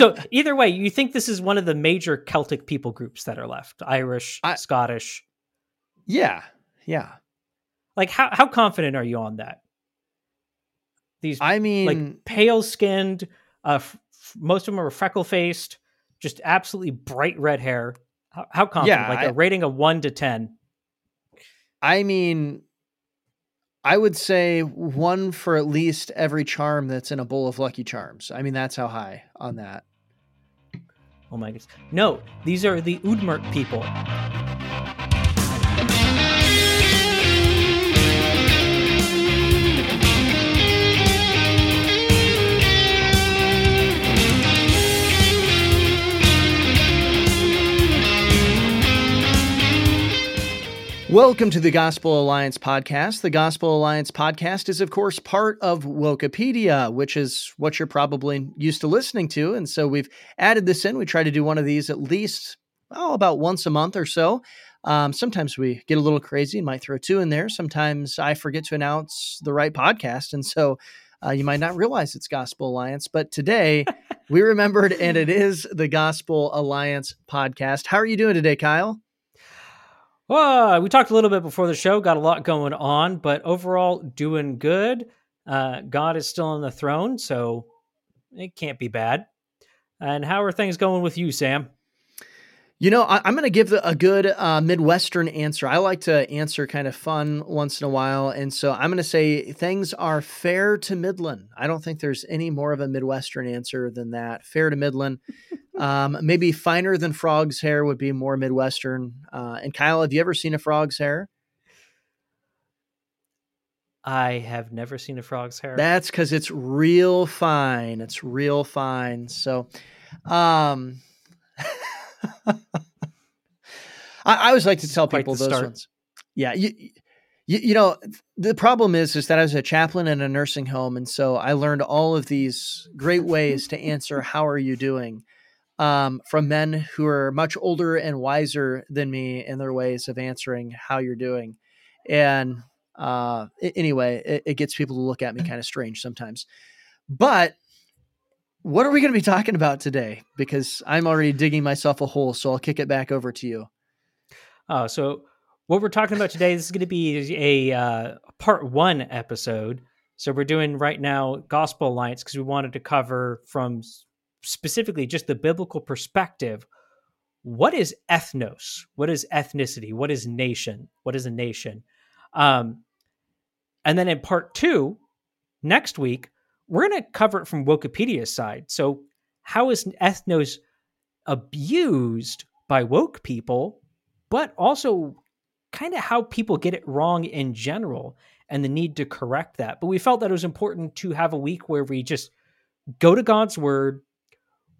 so either way, you think this is one of the major Celtic people groups that are left? Irish, I- Scottish. Yeah, yeah. Like how how confident are you on that? These I mean, like pale skinned, uh, f- most of them are freckle faced, just absolutely bright red hair. How, how confident? Yeah, like I- a rating of one to ten. I mean, I would say one for at least every charm that's in a bowl of Lucky Charms. I mean, that's how high on that. Oh my goodness! No, these are the Udmurt people. Welcome to the Gospel Alliance podcast. The Gospel Alliance podcast is, of course, part of Wokepedia, which is what you're probably used to listening to. And so we've added this in. We try to do one of these at least, oh, about once a month or so. Um, sometimes we get a little crazy and might throw two in there. Sometimes I forget to announce the right podcast. And so uh, you might not realize it's Gospel Alliance. But today we remembered, and it is the Gospel Alliance podcast. How are you doing today, Kyle? Well, we talked a little bit before the show, got a lot going on, but overall doing good. Uh, God is still on the throne, so it can't be bad. And how are things going with you, Sam? You know, I, am going to give a good uh, Midwestern answer. I like to answer kind of fun once in a while. And so I'm going to say things are fair to Midland. I don't think there's any more of a Midwestern answer than that. Fair to Midland. Um, maybe finer than frog's hair would be more Midwestern. Uh, and Kyle, have you ever seen a frog's hair? I have never seen a frog's hair. That's because it's real fine. It's real fine. So, um, I, I always like to tell Quite people those start. ones. Yeah, you, you you know the problem is is that I was a chaplain in a nursing home, and so I learned all of these great ways to answer "How are you doing?" Um, from men who are much older and wiser than me in their ways of answering "How you're doing," and uh, anyway, it, it gets people to look at me kind of strange sometimes. But what are we going to be talking about today? Because I'm already digging myself a hole, so I'll kick it back over to you. Oh, so what we're talking about today this is going to be a uh, part one episode. So we're doing right now Gospel Alliance because we wanted to cover from specifically just the biblical perspective. What is ethnos? What is ethnicity? What is nation? What is a nation? Um, and then in part two, next week, we're going to cover it from Wokepedia's side. So, how is ethnos abused by woke people, but also kind of how people get it wrong in general and the need to correct that. But we felt that it was important to have a week where we just go to God's word,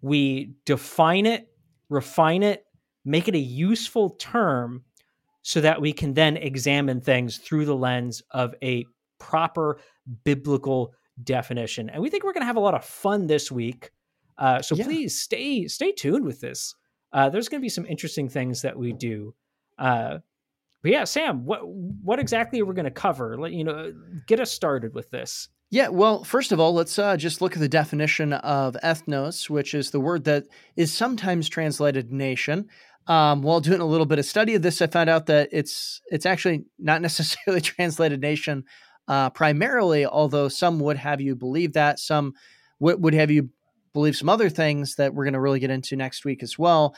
we define it, refine it, make it a useful term so that we can then examine things through the lens of a proper biblical definition. And we think we're going to have a lot of fun this week. Uh, so Yeah. please stay stay tuned with this. Uh, there's going to be some interesting things that we do. Uh, but yeah, Sam, what what exactly are we going to cover? Let you know, get us started with this. Yeah, well, first of all, let's uh, just look at the definition of ethnos, which is the word that is sometimes translated nation. Um, while doing a little bit of study of this, I found out that it's it's actually not necessarily translated nation uh, primarily, although some would have you believe that, some would would have you believe some other things that we're going to really get into next week as well.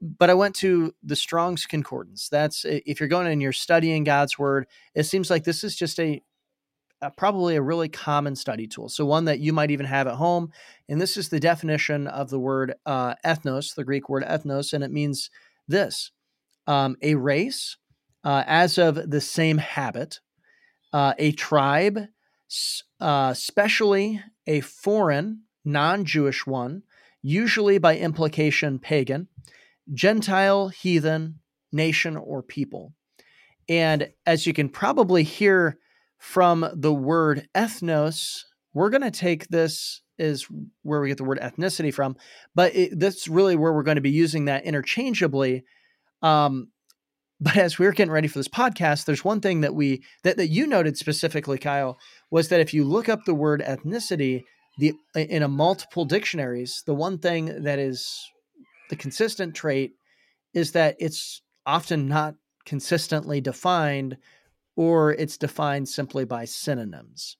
But I went to the Strong's Concordance. That's if you're going and you're studying God's word, it seems like this is just a probably a really common study tool. So one that you might even have at home. And this is the definition of the word uh, ethnos, the Greek word ethnos, and it means this: um, a race uh, as of the same habit, uh, a tribe, uh, especially a foreign, non-Jewish one, usually by implication pagan, Gentile, heathen, nation, or people. And as you can probably hear from the word ethnos, we're going to take this is where we get the word ethnicity from, but it, that's really where we're going to be using that interchangeably. Um, but as we were getting ready for this podcast, there's one thing that we that, that you noted specifically, Kyle, was that if you look up the word ethnicity, the in a multiple dictionaries, the one thing that is the consistent trait is that it's often not consistently defined or it's defined simply by synonyms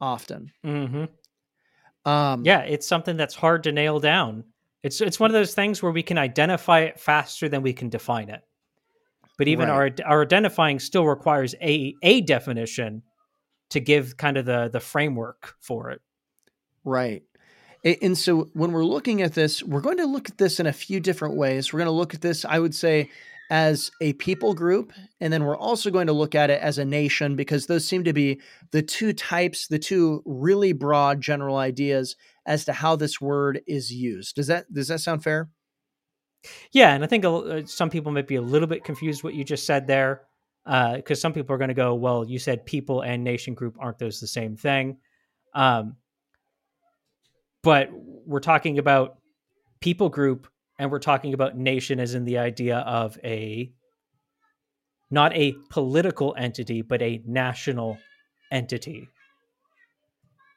often. Mm-hmm. Um, Yeah, it's something that's hard to nail down. It's it's one of those things where we can identify it faster than we can define it. But even our our identifying still requires a a definition to give kind of the the framework for it. Right. And so when we're looking at this, we're going to look at this in a few different ways. We're going to look at this, I would say, as a people group, and then we're also going to look at it as a nation because those seem to be the two types, the two really broad general ideas as to how this word is used. Does that does that sound fair? Yeah, and I think uh, some people might be a little bit confused what you just said there, because some people are going to go, "Well, you said people and nation group aren't those the same thing?" Um, but we're talking about people group, and we're talking about nation as in the idea of a not a political entity, but a national entity,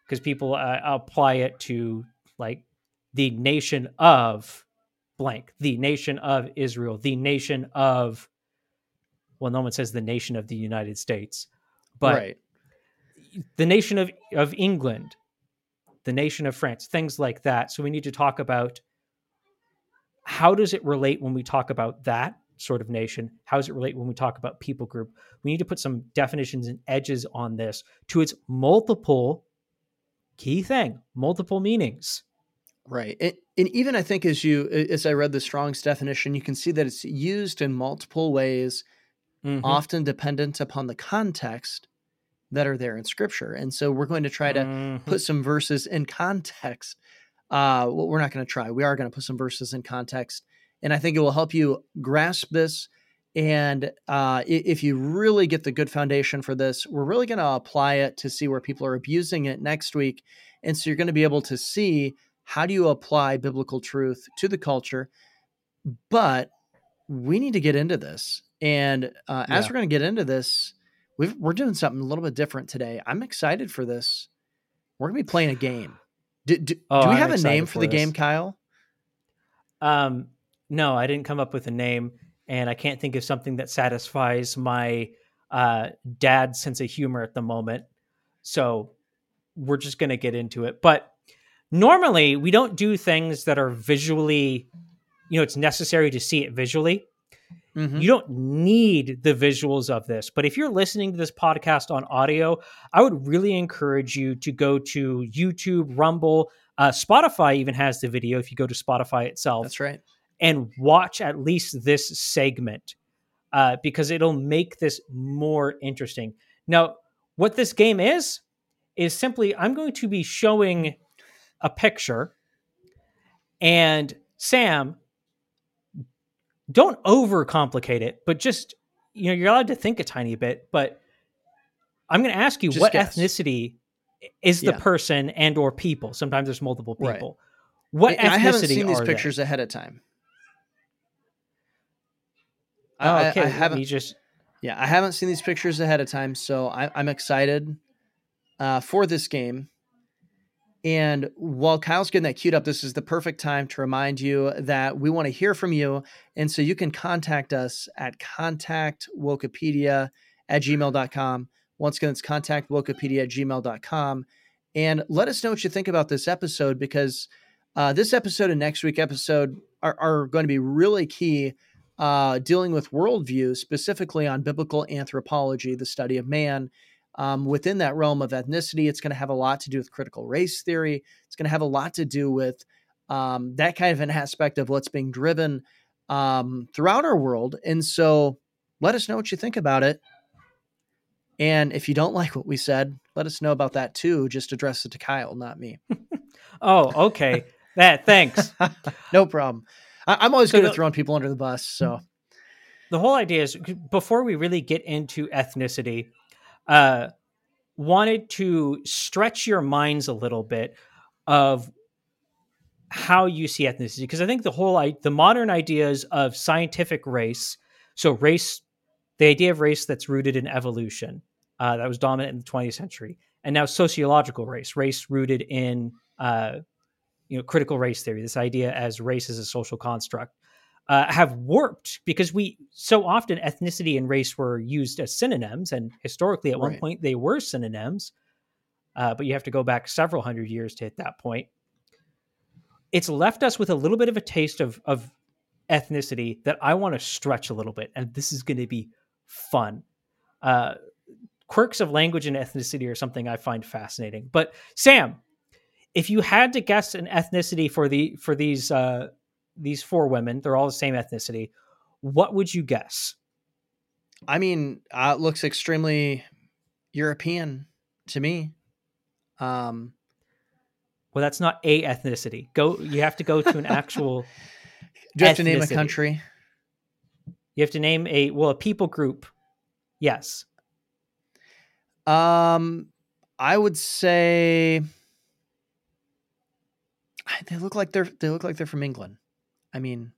because people uh, apply it to like the nation of blank, the nation of Israel, the nation of, well, no one says the nation of the United States, but right. the nation of, of England, the nation of France, things like that. So we need to talk about how does it relate when we talk about that sort of nation? How does it relate when we talk about people group? We need to put some definitions and edges on this to its multiple key thing, multiple meanings. Right. And, and even I think as you as I read the Strong's definition, you can see that it's used in multiple ways, Mhm. often dependent upon the context that are there in scripture. And so we're going to try to Mhm. put some verses in context. Uh, well, we're not going to try. We are going to put some verses in context, and I think it will help you grasp this. And uh, if you really get the good foundation for this, we're really going to apply it to see where people are abusing it next week. And so you're going to be able to see how do you apply biblical truth to the culture. But we need to get into this, and uh, as we're going to get into this, we've, we're doing something a little bit different today. I'm excited for this. We're gonna be playing a game. Do, do, Oh, do we I'm have a name for for the this. game, Kyle? Um, no, I didn't come up with a name, and I can't think of something that satisfies my uh, dad's sense of humor at the moment. So we're just going to get into it. But normally, we don't do things that are visually, you know, it's necessary to see it visually. Mhm. You don't need the visuals of this. But if you're listening to this podcast on audio, I would really encourage you to go to YouTube, Rumble, uh, Spotify even has the video if you go to Spotify itself That's right. and watch at least this segment uh, because it'll make this more interesting. Now, what this game is, is simply I'm going to be showing a picture, and Sam, don't overcomplicate it, but just, you know, you're allowed to think a tiny bit, but I'm going to ask you Just what guess. ethnicity is the Yeah. person and or people. Sometimes there's multiple Right. people. What And ethnicity I haven't seen these are they? pictures ahead of time. I- Oh, I- okay. I, let haven't. me just Yeah, I haven't seen these pictures ahead of time, so I, I'm excited uh, for this game. And while Kyle's getting that queued up, this is the perfect time to remind you that we want to hear from you. And so you can contact us at contactwokepedia at gmail.com. Once again, it's contactwokepedia at gmail.com. And let us know what you think about this episode because uh, this episode and next week episode are, are going to be really key uh, dealing with worldview, specifically on biblical anthropology, the study of man. Um, within that realm of ethnicity, it's going to have a lot to do with critical race theory. It's going to have a lot to do with um, that kind of an aspect of what's being driven um, throughout our world. And so let us know what you think about it. And if you don't like what we said, let us know about that too. Just address it to Kyle, not me. Oh, okay. that thanks. no problem. I, I'm always So good the- at throwing people under the bus. So The whole idea is before we really get into ethnicity, uh, wanted to stretch your minds a little bit of how you see ethnicity. Because I think the whole i- the modern ideas of scientific race, so race, the idea of race that's rooted in evolution, uh, that was dominant in the 20th century, and now sociological race, race rooted in uh, you know, critical race theory, this idea as race as a social construct, uh, have warped because we so often ethnicity and race were used as synonyms, and historically at one point they were synonyms, uh, but you have to go back several hundred years to hit that point. It's left us with a little bit of a taste of of ethnicity that I want to stretch a little bit, and this is going to be fun. Uh, quirks of language and ethnicity are something I find fascinating. But Sam, if you had to guess an ethnicity for the for these uh, these four women, they're all the same ethnicity. What would you guess? I mean, uh, it looks extremely European to me. Um, Well, that's not a ethnicity. Go. You have to go to an actual. do you have to name a country? You have to name a well a people group. Yes. Um, I would say they look like they're they look like they're from England. I mean,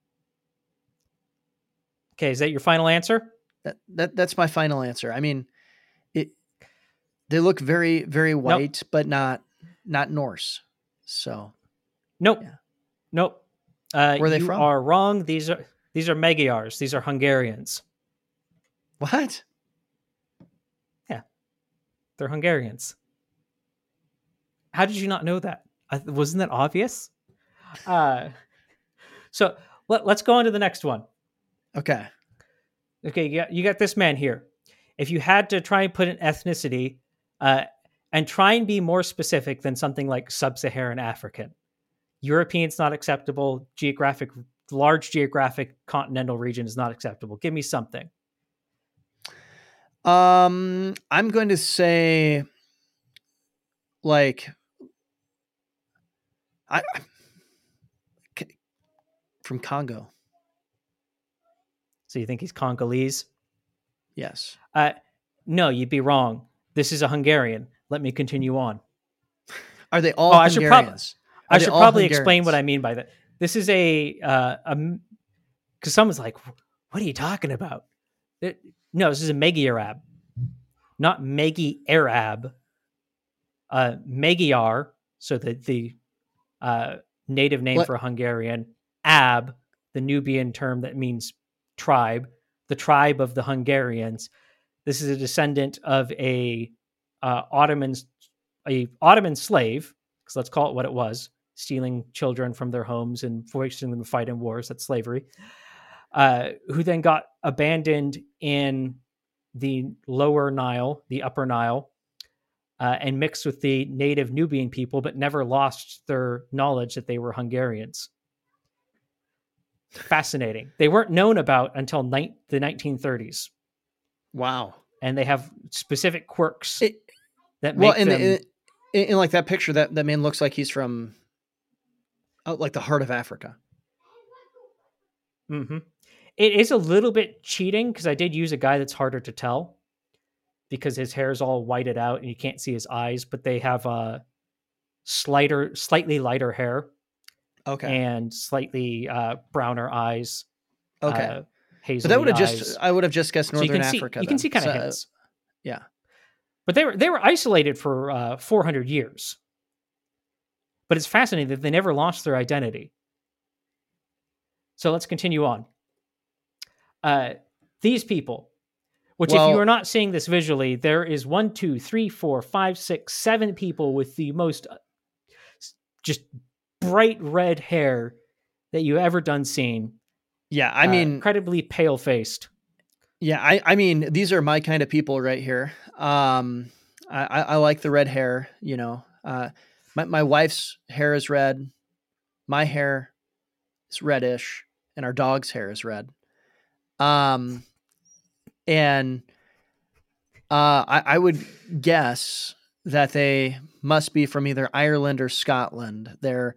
Okay. Is that your final answer? that, that that's my final answer. I mean, it they look very very white, but not not Norse. So Nope. Yeah. Nope. Uh, Where are they you from? are wrong. These are these are Magyars. These are Hungarians. what? Yeah, they're Hungarians. How did you not know that? I, wasn't that obvious? Uh, so let, let's go on to the next one. Okay. Okay, you got, you got this man here. If you had to try and put an ethnicity uh, and try and be more specific than something like sub-Saharan African, European's not acceptable. Geographic, large geographic continental region is not acceptable. Give me something. Um, I'm going to say, like, I- from Congo. So you think he's Congolese? Yes. Uh, no, you'd be wrong. This is a Hungarian. Let me continue on. Are they all Oh, I should prob-? I should probably explain what I mean by that. This is a uh, a because someone's like, "What are you talking about?" It- no, this is a Magyarab, not Megi Arab. Uh, Magyar, so the the uh, native name What- for Hungarian. Ab, the Nubian term that means tribe, the tribe of the Hungarians. This is a descendant of a uh, Ottoman a Ottoman slave, because let's call it what it was, stealing children from their homes and forcing them to fight in wars. That's slavery. Uh, who then got abandoned in the lower Nile, the upper Nile, uh, and mixed with the native Nubian people, but never lost their knowledge that they were Hungarians. Fascinating. They weren't known about until ni- the 1930s, Wow. and they have specific quirks It- that well, make in, them. the, in, in like that picture, that that man looks like he's from, out like the heart of Africa. Mm-hmm. It is a little bit cheating because I did use a guy that's harder to tell because his hair is all whited out and you can't see his eyes, but they have uh, slighter, slightly lighter hair Okay. and slightly uh, browner eyes. okay. Uh, so hazel. that would have just I would have just guessed so you Northern can see Africa. you can see kind of So, hints. yeah. but they were they were isolated for uh, 400 years. But it's fascinating that they never lost their identity. So let's continue on. Uh, these people, which if you are not seeing this visually, there is one, two, three, four, five, six, seven people with the most uh, just bright red hair that you ever done seen. Yeah. I Uh, mean, incredibly pale faced. Yeah, I, I mean, these are my kind of people right here. Um, I, I, I like the red hair. You know, uh, my my wife's hair is red, my hair is reddish, and our dog's hair is red. Um, and uh, I, I would guess that they must be from either Ireland or Scotland. They're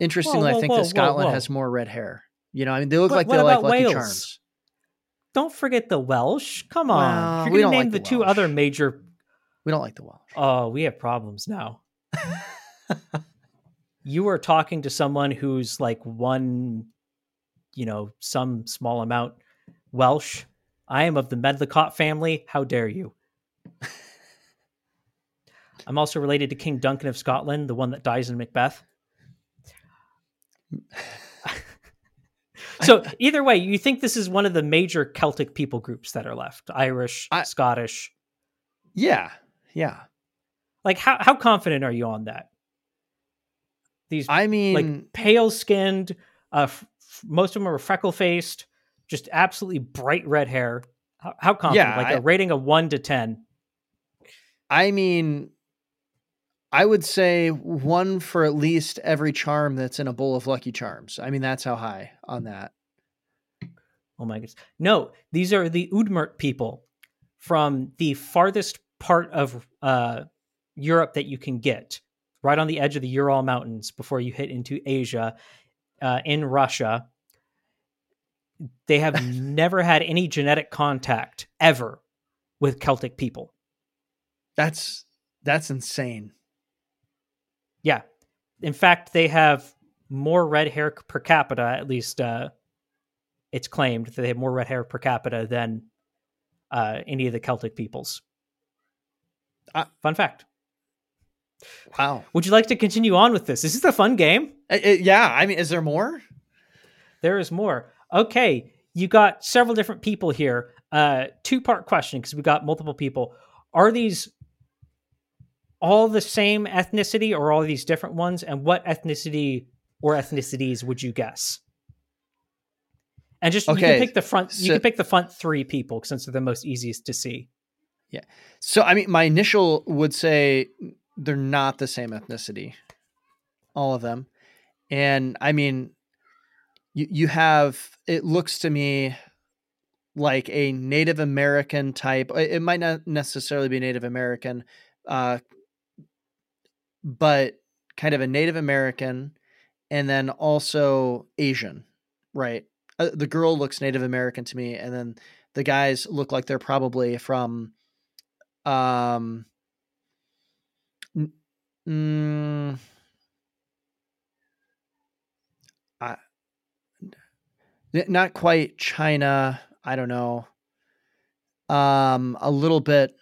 interestingly, whoa, I think whoa, that Scotland whoa. has more red hair. You know, I mean, they look What- like they're like Lucky Wales? Charms. Don't forget the Welsh. Come on. Well, we don't to like name the, the two other major We don't like the Welsh. Oh, we have problems now. you are talking to someone who's like one, you know, some small amount Welsh. I am of the Medlicott family. How dare you? I'm also related to King Duncan of Scotland, the one that dies in Macbeth. So either way, you think this is one of the major Celtic people groups that are left: Irish, I- Scottish. Yeah, yeah. Like, how how confident are you on that? These I mean, like pale skinned, uh, f- f- most of them are freckle faced, just absolutely bright red hair. How, how confident? Yeah, like I- a rating of one to ten. I mean, I would say one for at least every charm that's in a bowl of Lucky Charms. I mean, that's how high on that. Oh my goodness. No, these are the Udmurt people from the farthest part of uh, Europe that you can get, right on the edge of the Ural Mountains before you hit into Asia, uh, in Russia. They have never had any genetic contact ever with Celtic people. That's that's insane. Yeah. In fact, they have more red hair per capita, at least uh, it's claimed that they have more red hair per capita than uh, any of the Celtic peoples. I- Fun fact. Wow. Would you like to continue on with this? Is this is a fun game. Uh, uh, yeah. I mean, is there more? There is more. Okay, you got several different people here. Uh, two part question because we got multiple people. Are these all the same ethnicity or all these different ones? And what ethnicity or ethnicities would you guess? And just you Okay, can pick the front. You can pick the front three people since they're the most easiest to see. Yeah. So, I mean, my initial would say they're not the same ethnicity, all of them. And I mean, you, you have, it looks to me like a Native American type. It it might not necessarily be Native American, uh, but kind of a Native American and then also Asian, right? Uh, the girl looks Native American to me, and then the guys look like they're probably from um mm, not quite China. I don't know. Um, a little bit,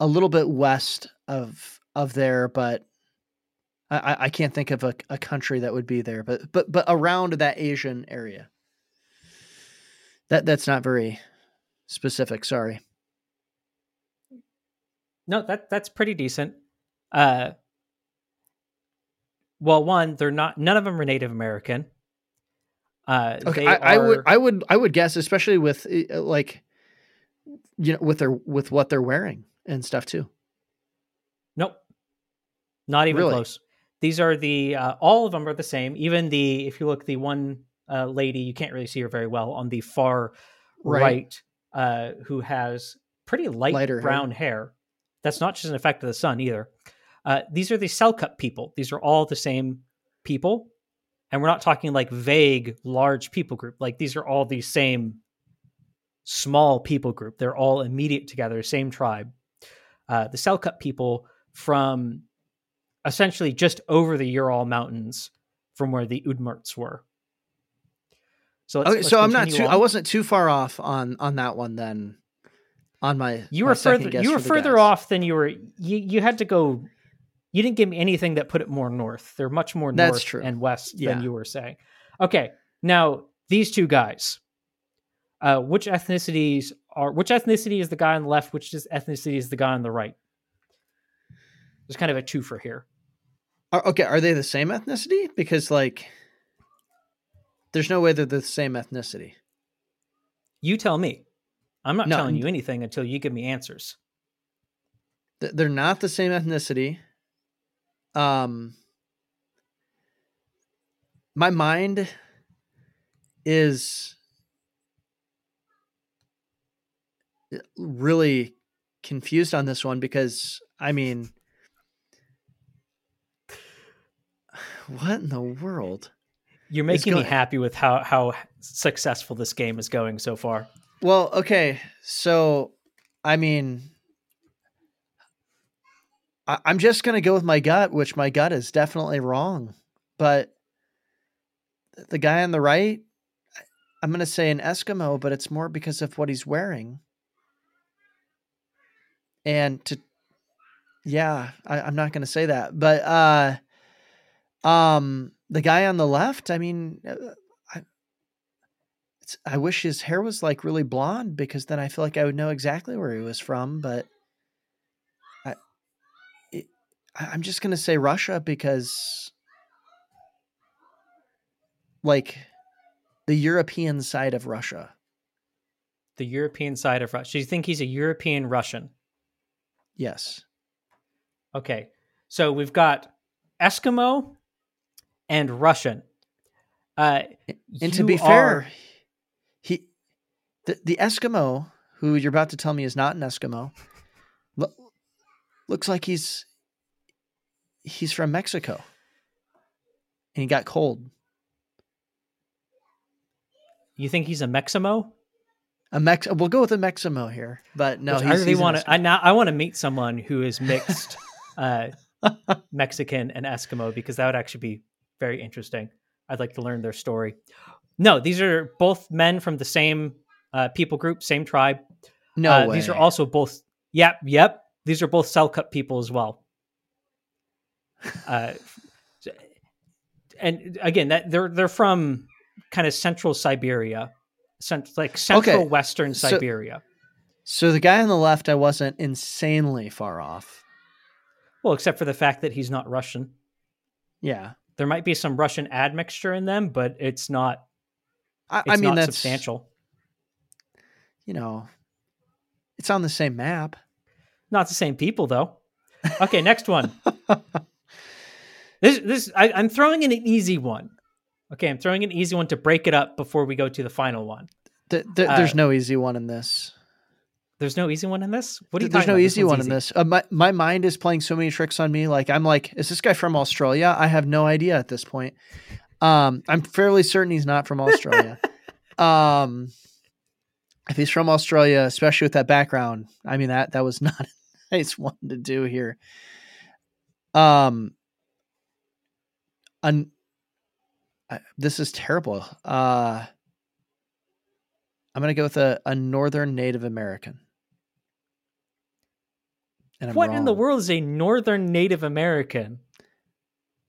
a little bit west of of there, but I, I- can't think of a, a country that would be there. But but but around that Asian area. That that's not very specific. Sorry. No, that that's pretty decent. Uh, well, one, they're not. None of them are Native American. Uh, Okay, they I, I would I would I would guess, especially with uh, like you know with their with what they're wearing and stuff too. Not even Really? close. These are the uh, all of them are the same. Even the if you look the one uh, lady you can't really see her very well on the far Right. right, uh, who has pretty light Lighter brown hair. That's not just an effect of the sun either. Uh, these are the Selkup people. These are all the same people, and we're not talking like vague large people group. Like these are all the same small people group. They're all immediate together, same tribe. Uh, the Selkup people from essentially just over the Ural Mountains from where the Udmurts were. So, let's, Okay, let's so I'm not too continue I wasn't too far off on on that one then. On my You my were further. You were further guys. off than you were. You you had to go. You didn't give me anything that put it more north. They're much more That's north true. and west Yeah. than you were saying. Okay, now these two guys. Uh, which ethnicities are? Which ethnicity is the guy on the left? Which ethnicity is the guy on the right? There's kind of a twofer here. Are, okay, are they the same ethnicity? Because like, there's no way they're the same ethnicity. You tell me. I'm not No, telling you anything until you give me answers. Th- They're not the same ethnicity. Um, my mind is really confused on this one because I mean, what in the world? You're making me happy with how how successful this game is going so far. Well, okay, so I mean, I, I'm just gonna go with my gut, which my gut is definitely wrong. But the guy on the right, I'm gonna say an Eskimo, but it's more because of what he's wearing. And to yeah, I, I'm not going to say that, but uh, um, the guy on the left. I mean, uh, I, it's, I wish his hair was like really blonde because then I feel like I would know exactly where he was from. But I, it, I- I'm just going to say Russia because, like, the European side of Russia. The European side of Russia. Do you think he's a European Russian? Yes. Okay. So we've got Eskimo and Russian. Uh, And to be are- fair, he the, the Eskimo who you're about to tell me is not an Eskimo lo- looks like he's he's from Mexico. And he got cold. you think he's a Meximo? A Mex we'll go with a Meximo here. But no, Which he's, I really want to. I now I want to meet someone who is mixed uh, Mexican and Eskimo because that would actually be very interesting. I'd like to learn their story. No, these are both men from the same uh, people group, same tribe. no Uh. These are also both. Yep, yep. These are both Selkup people as well. Uh, and again, that they're they're from kind of central Siberia, cent- like central Okay, western so- Siberia. So the guy on the left I wasn't insanely far off. Well, except for the fact that he's not Russian. Yeah. There might be some Russian admixture in them, but it's not. I, It's I mean not that's substantial. You know, it's on the same map. Not the same people, though. Okay, next one. This this I, I'm throwing in an easy one. Okay, I'm throwing an easy one to break it up before we go to the final one. Th- th- there's Uh, no easy one in this. There's no easy one in this. What are you There's no about? easy one in this. Uh, my my mind is playing so many tricks on me. Like I'm like, is this guy from Australia? I have no idea at this point. Um, I'm fairly certain he's not from Australia. um, if he's from Australia, especially with that background, I mean that that was not a nice one to do here. Um, un, I, this is terrible. Uh, I'm gonna go with a, a northern Native American. And I'm What in the world is a Northern Native American?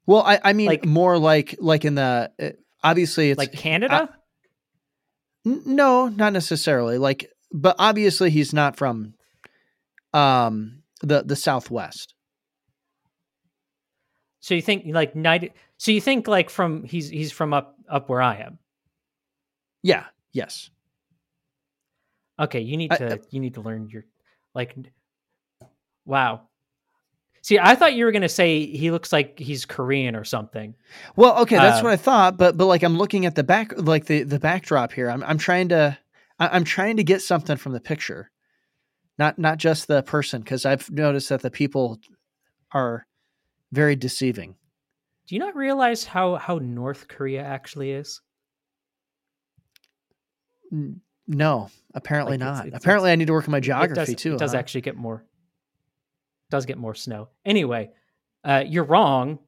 Well, I, I mean, Like- more like like in the uh, obviously it's Like Canada? N- no, not necessarily. Like, but obviously he's not from um the the Southwest. so you think like night? So you think like from he's he's from up up where I am? Yeah. Yes. Okay, you need I- to you need to learn your like. Wow. See, I thought you were gonna say he looks like he's Korean or something. Well, okay, that's Uh, what I thought. But but like I'm looking at the back, like the the backdrop here. I'm I'm trying to I'm trying to get something from the picture, not not just the person, because I've noticed that the people are very deceiving. Do you not realize how how North Korea actually is? No, apparently Like, it's- not. it's- apparently, I need to work on my geography does, too. It does huh? actually get more. Does get more snow. Anyway, uh, you're wrong,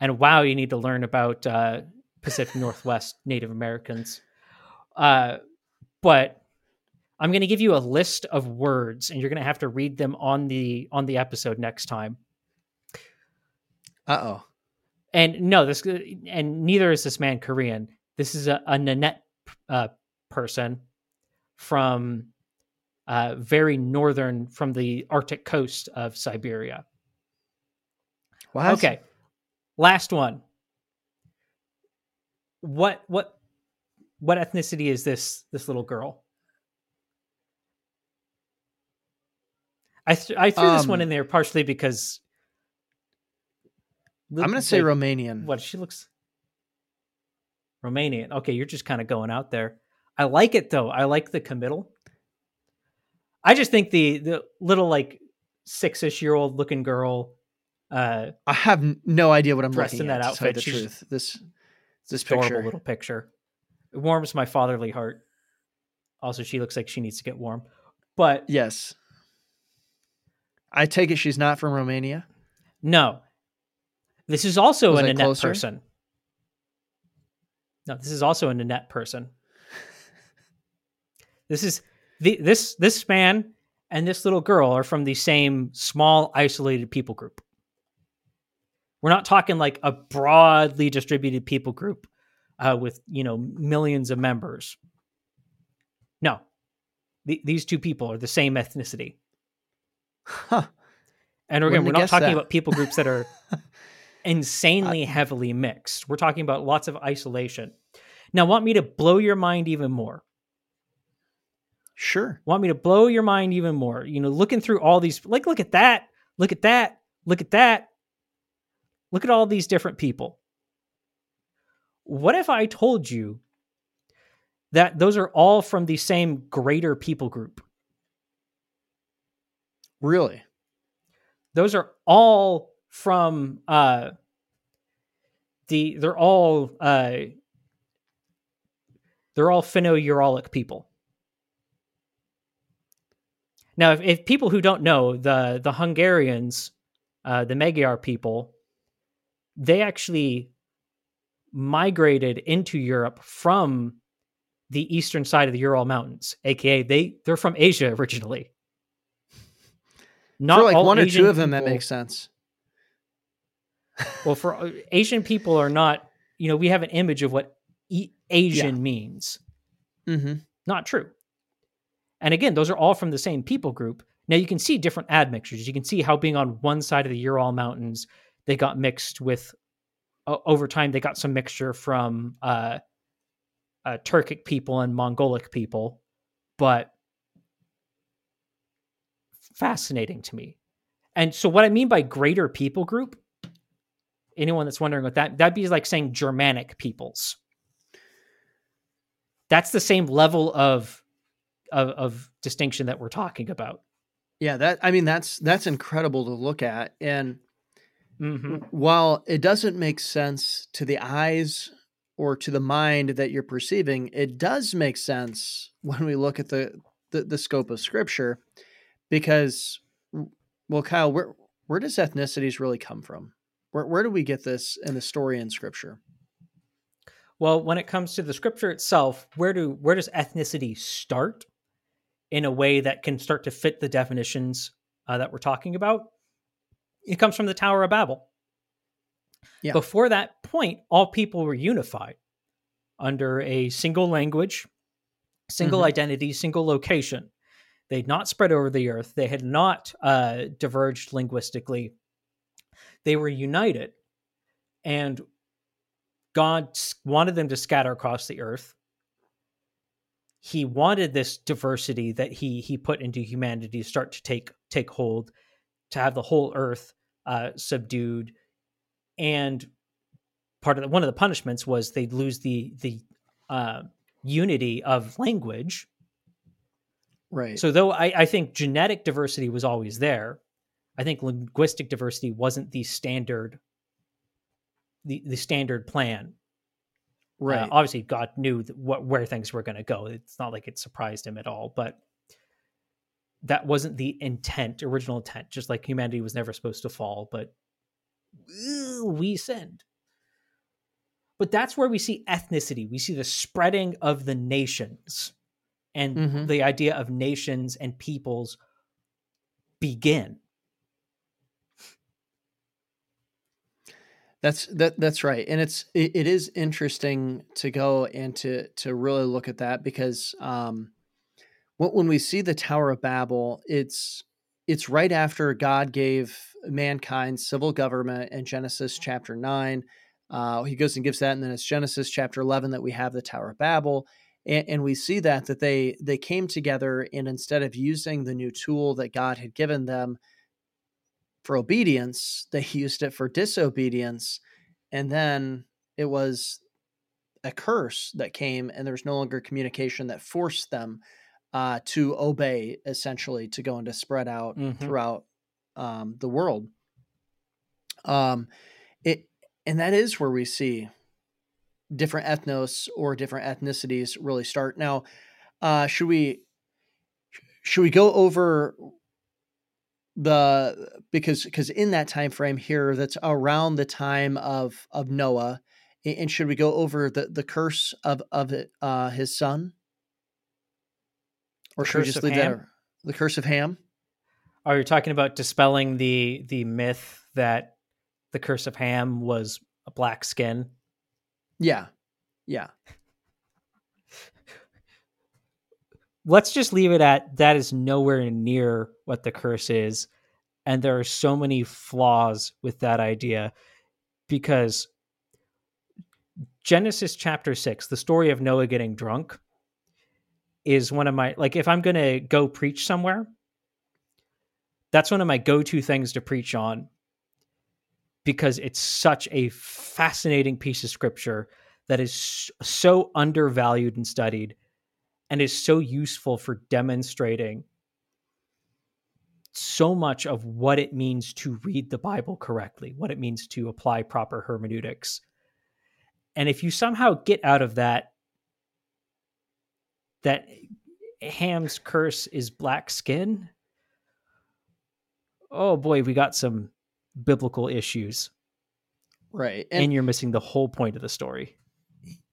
and wow, you need to learn about uh, Pacific Northwest Native Americans. Uh, but I'm going to give you a list of words, and you're going to have to read them on the on the episode next time. Uh oh. And no, this and neither is this man Korean. This is a, a Nenet uh, person from uh, very northern, from the Arctic coast of Siberia. What? Okay, last one. What what what ethnicity is this this little girl? I th- I threw this one Um, in there partially because I'm going to say Romanian. what she looks Romanian. Okay, you're just kind of going out there. I like it though. I like the committal. I just think the the little like six ish year old looking girl, uh, I have no idea what I'm Dressed looking in at. that you outfit, the she's- truth. This this adorable picture. little picture. It warms my fatherly heart. Also, she looks like she needs to get warm. But Yes. I take it she's not from Romania. no, this is also Was a Nenet closer? person. No, this is also a Nenet person. This is the this this man and this little girl are from the same small, isolated people group. We're not talking like a broadly distributed people group uh, with you know millions of members. No, Th- these two people are the same ethnicity. Huh. And again, Wouldn't we're not talking that. about people groups that are insanely heavily mixed. We're talking about lots of isolation. Now, want me to blow your mind even more? Sure. Want me to blow your mind even more? You know, looking through all these, like, look at that, look at that, look at that, look at all these different people. What if I told you that those are all from the same greater people group? Really? those are all from uh the they're all uh they're all Finno-Uralic people. Now, if, if people who don't know the the Hungarians, uh, the Magyar people, they actually migrated into Europe from the eastern side of the Ural Mountains, aka they they're from Asia originally. For like all one or Asian two of them, that people- makes sense. well for uh, asian people are not you know we have an image of what e- asian means Mm-hmm. not true and again those are all from the same people group. Now you can see different admixtures you can see how being on one side of the ural mountains they got mixed with o- over time they got some mixture from uh, uh turkic people and mongolic people. But fascinating to me. And so what i mean by greater people group anyone that's wondering what that that'd be like saying germanic peoples. That's the same level of of, of distinction that we're talking about Yeah, that I mean that's that's incredible to look at. And mm-hmm. while it doesn't make sense to the eyes or to the mind that you're perceiving, it does make sense when we look at the the, the scope of scripture because well Kyle, where where does ethnicities really come from? Where where do we get this in the story in scripture? well when it comes to the scripture itself where do where does ethnicity start in a way that can start to fit the definitions uh, that we're talking about it comes from the tower of babel. Yeah. before that point all people were unified under a single language single Mhm. identity single location. They'd not spread over the earth. They had not uh, diverged linguistically. They were united and god wanted them to scatter across the earth he wanted this diversity that he he put into humanity to start to take take hold to have the whole earth uh, subdued and part of the, one of the punishments was they'd lose the the uh, unity of language Right. so though I, I think genetic diversity was always there, I think linguistic diversity wasn't the standard the, the standard plan. Uh, right. obviously, God knew what where things were going to go. It's not like it surprised him at all, but that wasn't the intent, original intent. Just like humanity was never supposed to fall, but uh, we sinned. But that's where we see ethnicity. We see the spreading of the nations and Mhm. the idea of nations and peoples begin. That's that that's right. And it's it, it is interesting to go and to to really look at that because um when, when we see the Tower of Babel, it's it's right after God gave mankind civil government in Genesis chapter 9. Uh, he goes and gives that, and then it's Genesis chapter 11 that we have the Tower of Babel. And, and we see that that they they came together and instead of using the new tool that God had given them for obedience, they used it for disobedience. And then it was a curse that came, and there was no longer communication that forced them uh, to obey, essentially, to go and to spread out Mhm. throughout um, the world. Um, it and that is where we see different ethnos or different ethnicities really start. Now, uh, should we should we go over the because because in that time frame here that's around the time of of Noah and should we go over the the curse of of uh his son or The should we just leave Ham? that the curse of Ham. Are you talking about dispelling the the myth that the curse of Ham was a black skin? Yeah, yeah. Let's just leave it at that is nowhere near what the curse is. And there are so many flaws with that idea because Genesis chapter six, the story of Noah getting drunk, is one of my like if I'm gonna go preach somewhere, that's one of my go-to things to preach on because it's such a fascinating piece of scripture that is so undervalued and studied and is so useful for demonstrating so much of what it means to read the Bible correctly, what it means to apply proper hermeneutics. And if you somehow get out of that that Ham's curse is black skin, oh boy, we got some biblical issues. Right. And, and you're missing the whole point of the story.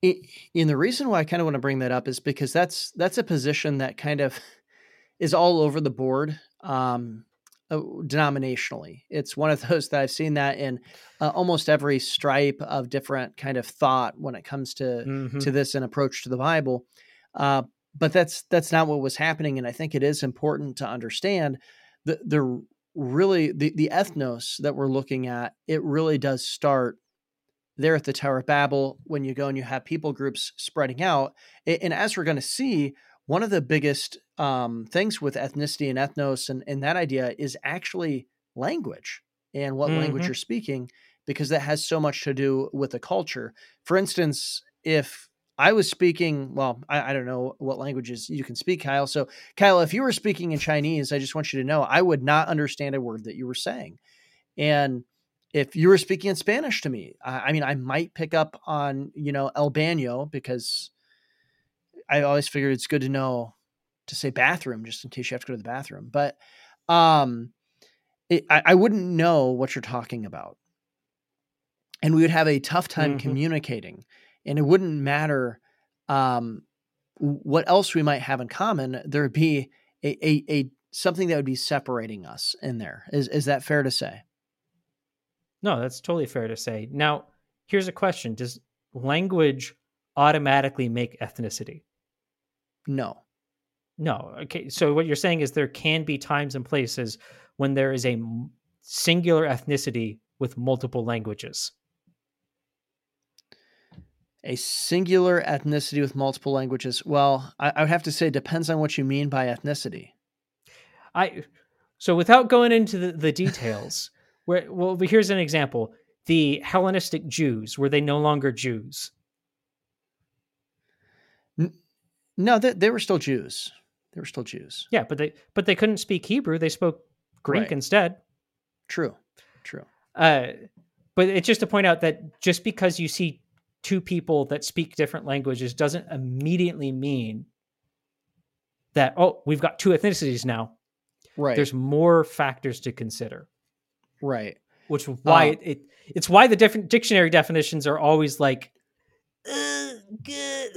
And the reason why I kind of want to bring that up is because that's that's a position that kind of is all over the board um, uh, denominationally. It's one of those that I've seen that in uh, almost every stripe of different kind of thought when it comes to mm-hmm. to this and approach to the Bible. Uh, but that's that's not what was happening, and I think it is important to understand the the really the the ethnos that we're looking at. It really does start there at the Tower of Babel when you go and you have people groups spreading out, and as we're going to see, one of the biggest um, things with ethnicity and ethnos and, and that idea is actually language and what mm-hmm. language you're speaking because that has so much to do with the culture. For instance, if I was speaking, well, I, I, don't know what languages you can speak, Kyle. So, Kyle, if you were speaking in Chinese, I just want you to know I would not understand a word that you were saying. And if you were speaking in Spanish to me, I, I mean, I might pick up on, you know, El Baño because I always figured it's good to know to say bathroom just in case you have to go to the bathroom. But um, it, I, I wouldn't know what you're talking about. And we would have a tough time mm-hmm. communicating and it wouldn't matter um, what else we might have in common. There would be a, a, a something that would be separating us in there. Is is that fair to say? No, that's totally fair to say. Now, here's a question: Does language automatically make ethnicity? No. No. Okay. So what you're saying is there can be times and places when there is a singular ethnicity with multiple languages a singular ethnicity with multiple languages. Well, I, I, would have to say depends on what you mean by ethnicity. I so without going into the, the details, where well, here's an example: the Hellenistic Jews were they no longer Jews? No, they, they were still Jews. They were still Jews. Yeah, but they but they couldn't speak Hebrew. They spoke Greek right. instead. True. True. Uh, but it's just to point out that just because you see two people that speak different languages doesn't immediately mean that oh we've got two ethnicities now right there's more factors to consider right which why uh, it, it, it's why the different dictionary definitions are always like uh, good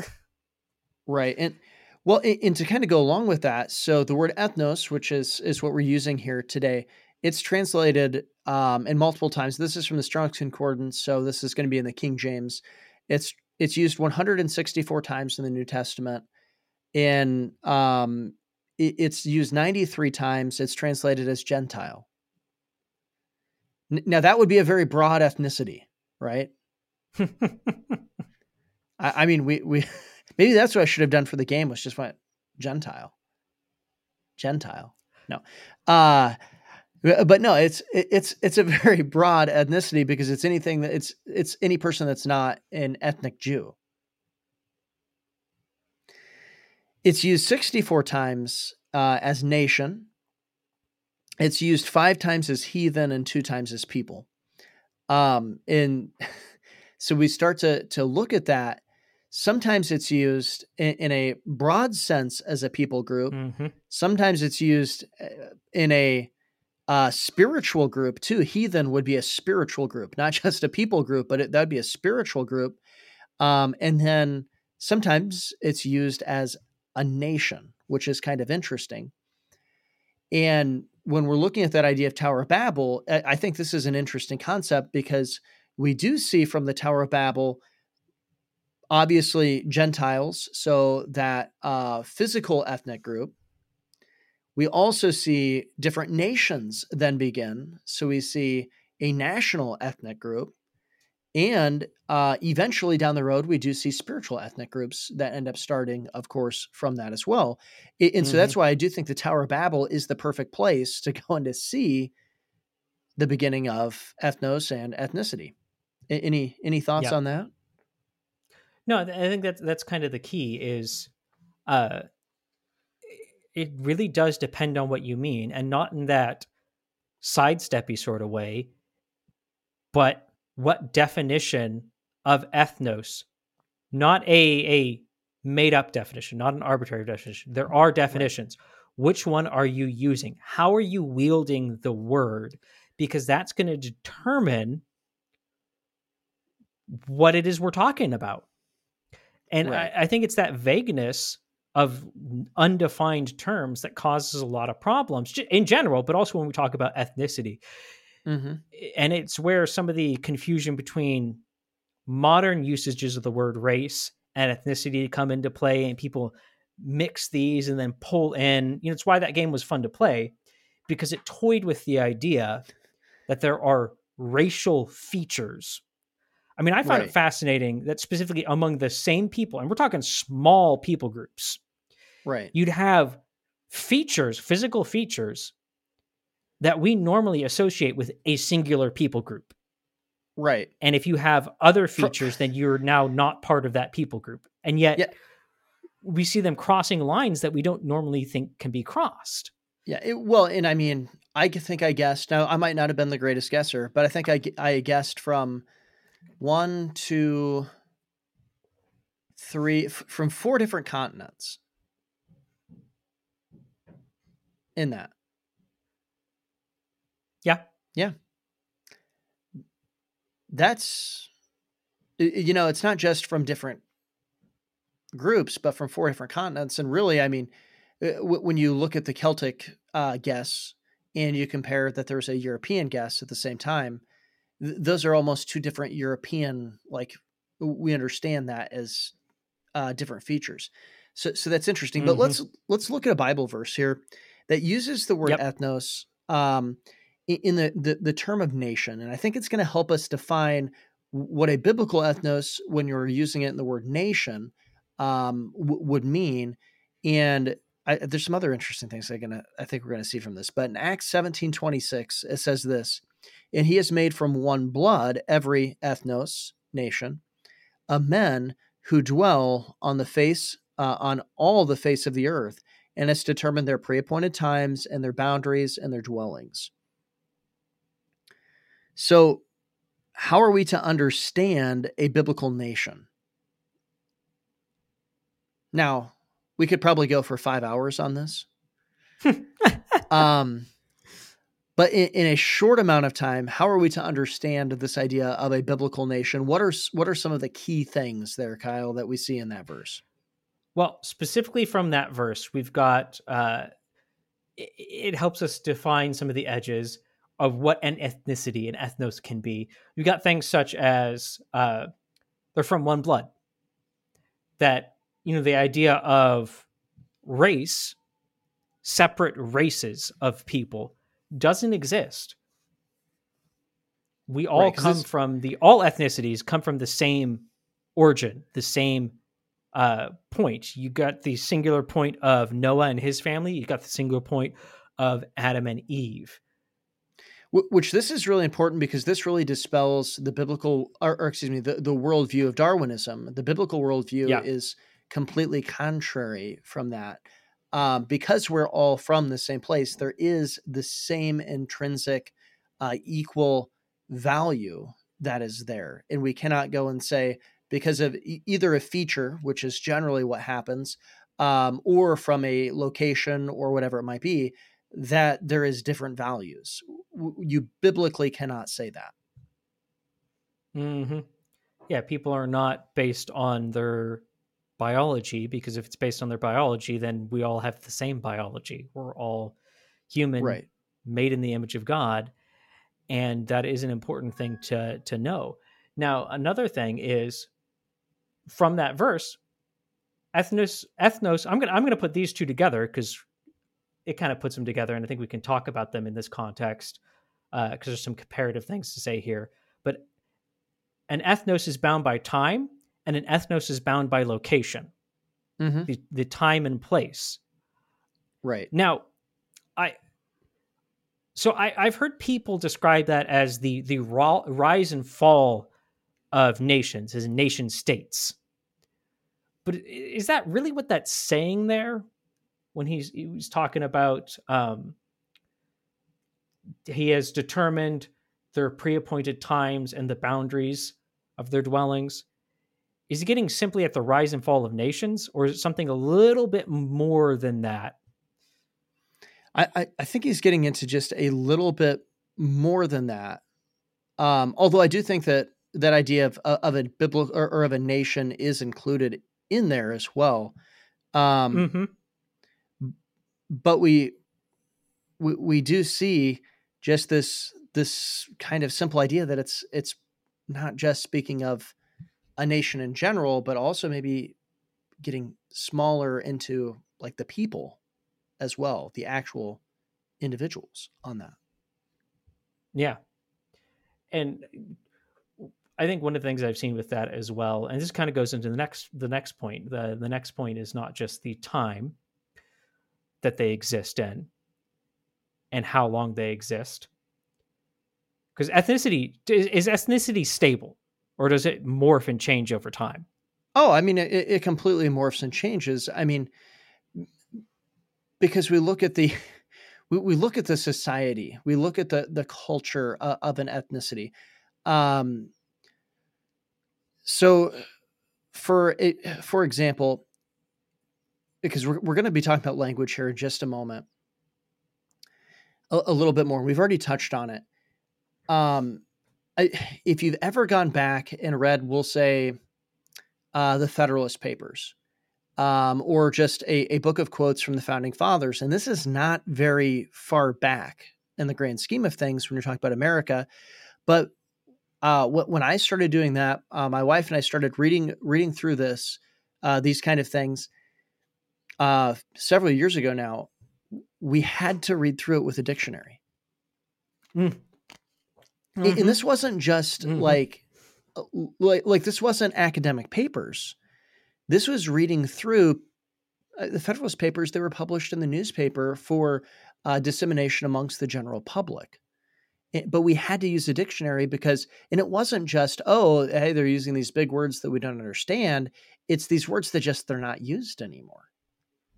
right and well and to kind of go along with that so the word ethnos which is is what we're using here today it's translated um in multiple times this is from the strong's concordance so this is going to be in the king james it's it's used 164 times in the New Testament. and um, it, it's used 93 times. It's translated as Gentile. Now that would be a very broad ethnicity, right? I, I mean, we we maybe that's what I should have done for the game was just went Gentile. Gentile. No. Uh but no it's it's it's a very broad ethnicity because it's anything that it's it's any person that's not an ethnic jew it's used 64 times uh, as nation it's used five times as heathen and two times as people um and so we start to to look at that sometimes it's used in, in a broad sense as a people group mm-hmm. sometimes it's used uh, in a uh, spiritual group too. Heathen would be a spiritual group, not just a people group, but that would be a spiritual group. Um, and then sometimes it's used as a nation, which is kind of interesting. And when we're looking at that idea of Tower of Babel, I think this is an interesting concept because we do see from the Tower of Babel, obviously Gentiles, so that uh, physical ethnic group. We also see different nations then begin. So we see a national ethnic group. And uh, eventually down the road, we do see spiritual ethnic groups that end up starting, of course, from that as well. And mm-hmm. so that's why I do think the Tower of Babel is the perfect place to go and to see the beginning of ethnos and ethnicity. Any any thoughts yeah. on that? No, I think that's that's kind of the key. Is uh, it really does depend on what you mean, and not in that sidesteppy sort of way, but what definition of ethnos, not a a made up definition, not an arbitrary definition. There are definitions. Which one are you using? How are you wielding the word? Because that's going to determine what it is we're talking about. And right. I, I, think it's that vagueness of undefined terms that causes a lot of problems in general, but also when we talk about ethnicity. Mm-hmm. And it's where some of the confusion between modern usages of the word race and ethnicity come into play, and people mix these and then pull in. You know, it's why that game was fun to play because it toyed with the idea that there are racial features I mean, I find right. it fascinating that specifically among the same people, and we're talking small people groups, right? You'd have features, physical features that we normally associate with a singular people group. Right. And if you have other features, then you're now not part of that people group. And yet yeah. we see them crossing lines that we don't normally think can be crossed. Yeah. It, well, and I mean, I think I guessed. Now, I might not have been the greatest guesser, but I think I, I guessed from one, two, three, f- from four different continents in that. Yeah. Yeah. That's, you know, it's not just from different groups, but from four different continents. And really, I mean, uh, when you look at the Celtic uh, guests and you compare that there's a European guest at the same time, th- those are almost two different European, like we understand that as uh, different features. So, so that's interesting. Mm-hmm. But let's let's look at a Bible verse here that uses the word yep. ethnos um, in the, the the term of nation, and I think it's going to help us define what a biblical ethnos, when you're using it in the word nation, um, w- would mean. And I, there's some other interesting things I'm gonna I think we're gonna see from this. But in Acts 17, 26, it says this and he has made from one blood every ethnos, nation, a men who dwell on the face, uh, on all the face of the earth, and has determined their pre-appointed times and their boundaries and their dwellings. So, how are we to understand a biblical nation? Now, we could probably go for five hours on this. um, but in, in, a short amount of time, how are we to understand this idea of a biblical nation? What are what are some of the key things there, Kyle, that we see in that verse? Well, specifically from that verse, we've got uh, it, it helps us define some of the edges of what an ethnicity and ethnos can be. you've got things such as uh, they're from one blood. That you know the idea of race, separate races of people doesn't exist. We all right, come from the all ethnicities come from the same origin, the same uh, point. You got the singular point of Noah and his family. You got the singular point of Adam and Eve. Which this is really important because this really dispels the biblical, or, or excuse me, the, the worldview of Darwinism. The biblical worldview yeah. is completely contrary from that um, because we're all from the same place, there is the same intrinsic, uh, equal value that is there. And we cannot go and say, because of e- either a feature, which is generally what happens, um, or from a location or whatever it might be, that there is different values. You biblically cannot say that. Mm-hmm. Yeah, people are not based on their biology because if it's based on their biology then we all have the same biology we're all human Right. made in the image of God, and that is an important thing to to know. Now, another thing is from that verse, ethnos ethnos. I'm gonna I'm gonna put these two together because it kind of puts them together, and I think we can talk about them in this context because there's some comparative things to say here. But an ethnos is bound by time, and an ethnos is bound by location, hmm the, the time and place. Right. Now, I so I, I've heard people describe that as the the ra- rise and fall of nations, as nation states. But is that really what that's saying there? When he's he was talking about um, he has determined their pre-appointed times and the boundaries of their dwellings. Is he getting simply at the rise and fall of nations, or is it something a little bit more than that? I, I, I think he's getting into just a little bit more than that. Um, although I do think that that idea of uh, of a biblical or, or of a nation is included in there as well. Um, hmm But we, we we do see just this this kind of simple idea that it's it's not just speaking of a nation in general, but also maybe getting smaller into like the people as well, the actual individuals on that. Yeah. And I think one of the things I've seen with that as well, and this kind of goes into the next the next point. The the next point is not just the time that they exist in and how long they exist. Because ethnicity is, ethnicity stable or does it morph and change over time? Oh, I mean, it, it completely morphs and changes. I mean, because we look at the we, we look at the society, we look at the the culture uh, of an ethnicity. Um, so, for it, for example, because we're we're going to be talking about language here in just a moment, a, a little bit more. We've already touched on it. Um, I, if you've ever gone back and read, we'll say, uh, the Federalist Papers, um, or just a, a book of quotes from the founding fathers. And this is not very far back in the grand scheme of things when you're talking about America. But uh, wh- when I started doing that, uh, my wife and I started reading reading through this uh, these kind of things uh, several years ago now. We had to read through it with a dictionary, and, Mm-hmm. and this wasn't just Mhm. like uh, like like this wasn't academic papers. This was reading through uh, the Federalist Papers. They were published in the newspaper for uh, dissemination amongst the general public. It- but we had to use a dictionary because, and it wasn't just oh, hey, they're using these big words that we don't understand. It's these words that just they're not used anymore.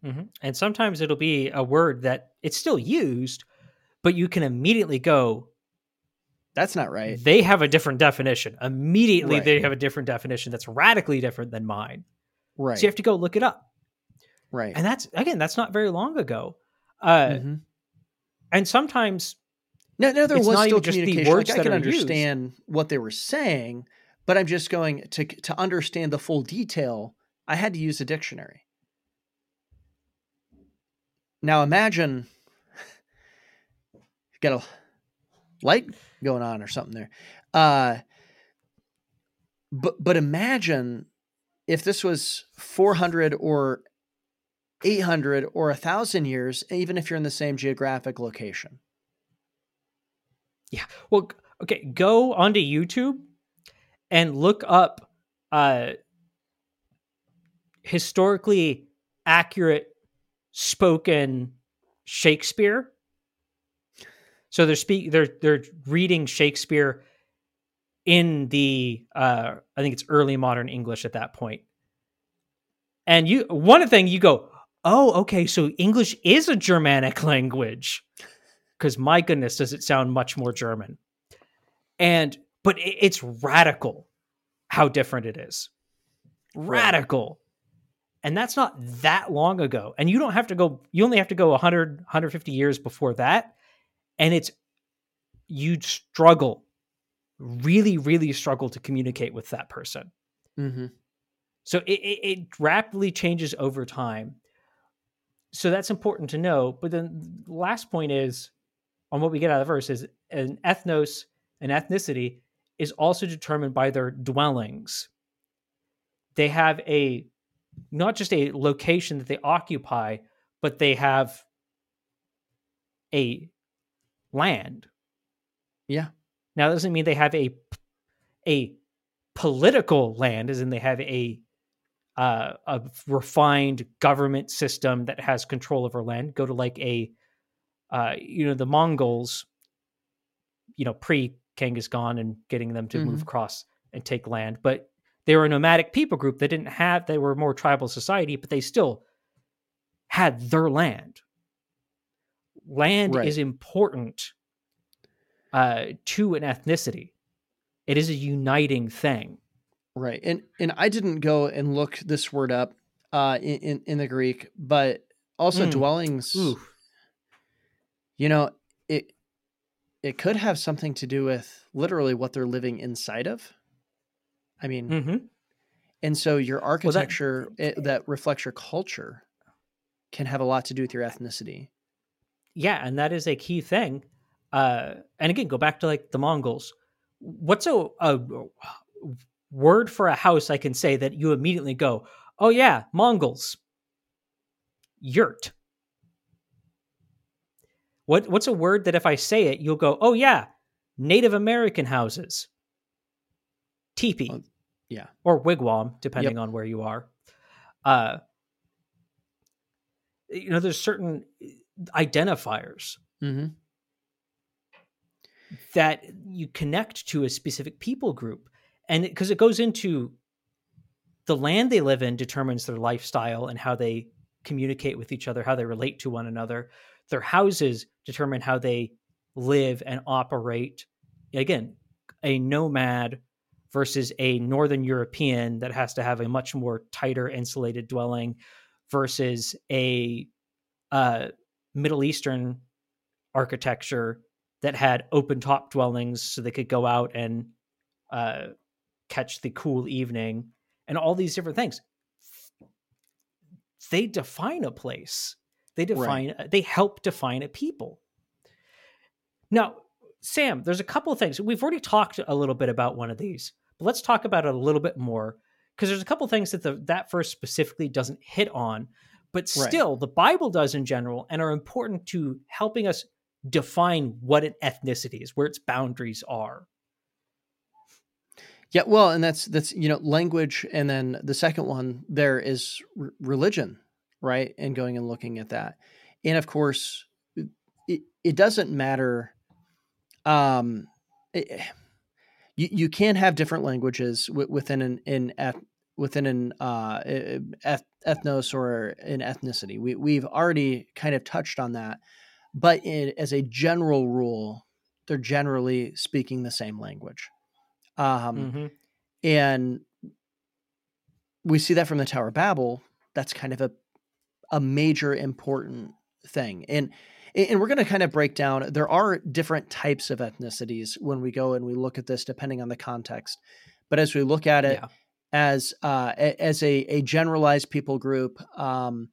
Mhm. And sometimes it'll be a word that it's still used, but you can immediately go, That's not right. they have a different definition. Immediately, Right. they have a different definition that's radically different than mine. Right. So you have to go look it up. right. And that's, again, that's not very long ago. Uh, Mhm. And sometimes, No, no, there It's was still just communication. words like, I can are used. understand what they were saying, but I'm just going to to understand the full detail. I had to use a dictionary. Now imagine got a light going on or something there. Uh, but but imagine if this was 400 or 800 or 1000 years even if you're in the same geographic location. Yeah. Well, okay, go onto YouTube and look up uh, historically accurate spoken Shakespeare. So they're speak they're they're reading Shakespeare in the uh I think it's early modern English at that point. And you one thing you go, "Oh, okay, so English is a Germanic language." Cuz my goodness, does it sound much more German. And but it, it's radical how different it is. Radical. And that's not that long ago. And you don't have to go you only have to go 100 150 years before that and it's you'd struggle really really struggle to communicate with that person Mm-hmm. so it, it, it rapidly changes over time so that's important to know. But then the last point is on what we get out of the verse is an ethnos, an ethnicity is also determined by their dwellings. They have a not just a location that they occupy, but they have a land. Yeah. Now that doesn't mean they have a a political land, as in they have a uh, a refined government system that has control over land. Go to like a uh, you know the Mongols, you know pre Genghis Khan and getting them to mm-hmm. move across and take land, but they were a nomadic people group They didn't have they were more tribal society, but they still had their land. Land right. is important uh, to an ethnicity. It is a uniting thing. Right. And and I didn't go and look this word up uh, in, in, the Greek, but also mm. dwellings. Ooh. You know, it it could have something to do with literally what they're living inside of. I mean, mm-hmm. and so your architecture well, that, it, that reflects your culture can have a lot to do with your ethnicity. Yeah, and that is a key thing. Uh, and again, go back to like the Mongols. What's a, a word for a house I can say that you immediately go, oh yeah, Mongols. Yurt. What what's a word that if I say it, you'll go, oh yeah, Native American houses. Teepee. Yeah. Or wigwam, depending yep. on where you are. Uh you know, there's certain identifiers mm-hmm. that you connect to a specific people group and because it goes into the land they live in determines their lifestyle and how they communicate with each other, how they relate to one another. Their houses determine how they live and operate. Again, a nomad versus a northern European that has to have a much more tighter insulated dwelling versus a uh, Middle Eastern architecture that had open top dwellings so they could go out and uh, catch the cool evening and all these different things. They define a place. They define right. They help define a people. Now sam there's a couple of things we've already talked a little bit about one of these but let's talk about it a little bit more because there's a couple of things that the, that verse specifically doesn't hit on but still right. the bible does in general and are important to helping us define what an ethnicity is where its boundaries are yeah, well, and that's that's you know language, and then the second one there is r- religion, right? And going and looking at that, and of course, it, it doesn't matter. Um, it, you you can have different languages w- within an in eth- within an uh, eth- ethnos or an ethnicity. We we've already kind of touched on that, but in, as a general rule, they're generally speaking the same language. Um, mm-hmm. And we see that from the Tower of Babel. That's kind of a a major important thing. And and we're going to kind of break down there are different types of ethnicities when we go and we look at this depending on the context. But as we look at it yeah. as uh, as a, a generalized people group um,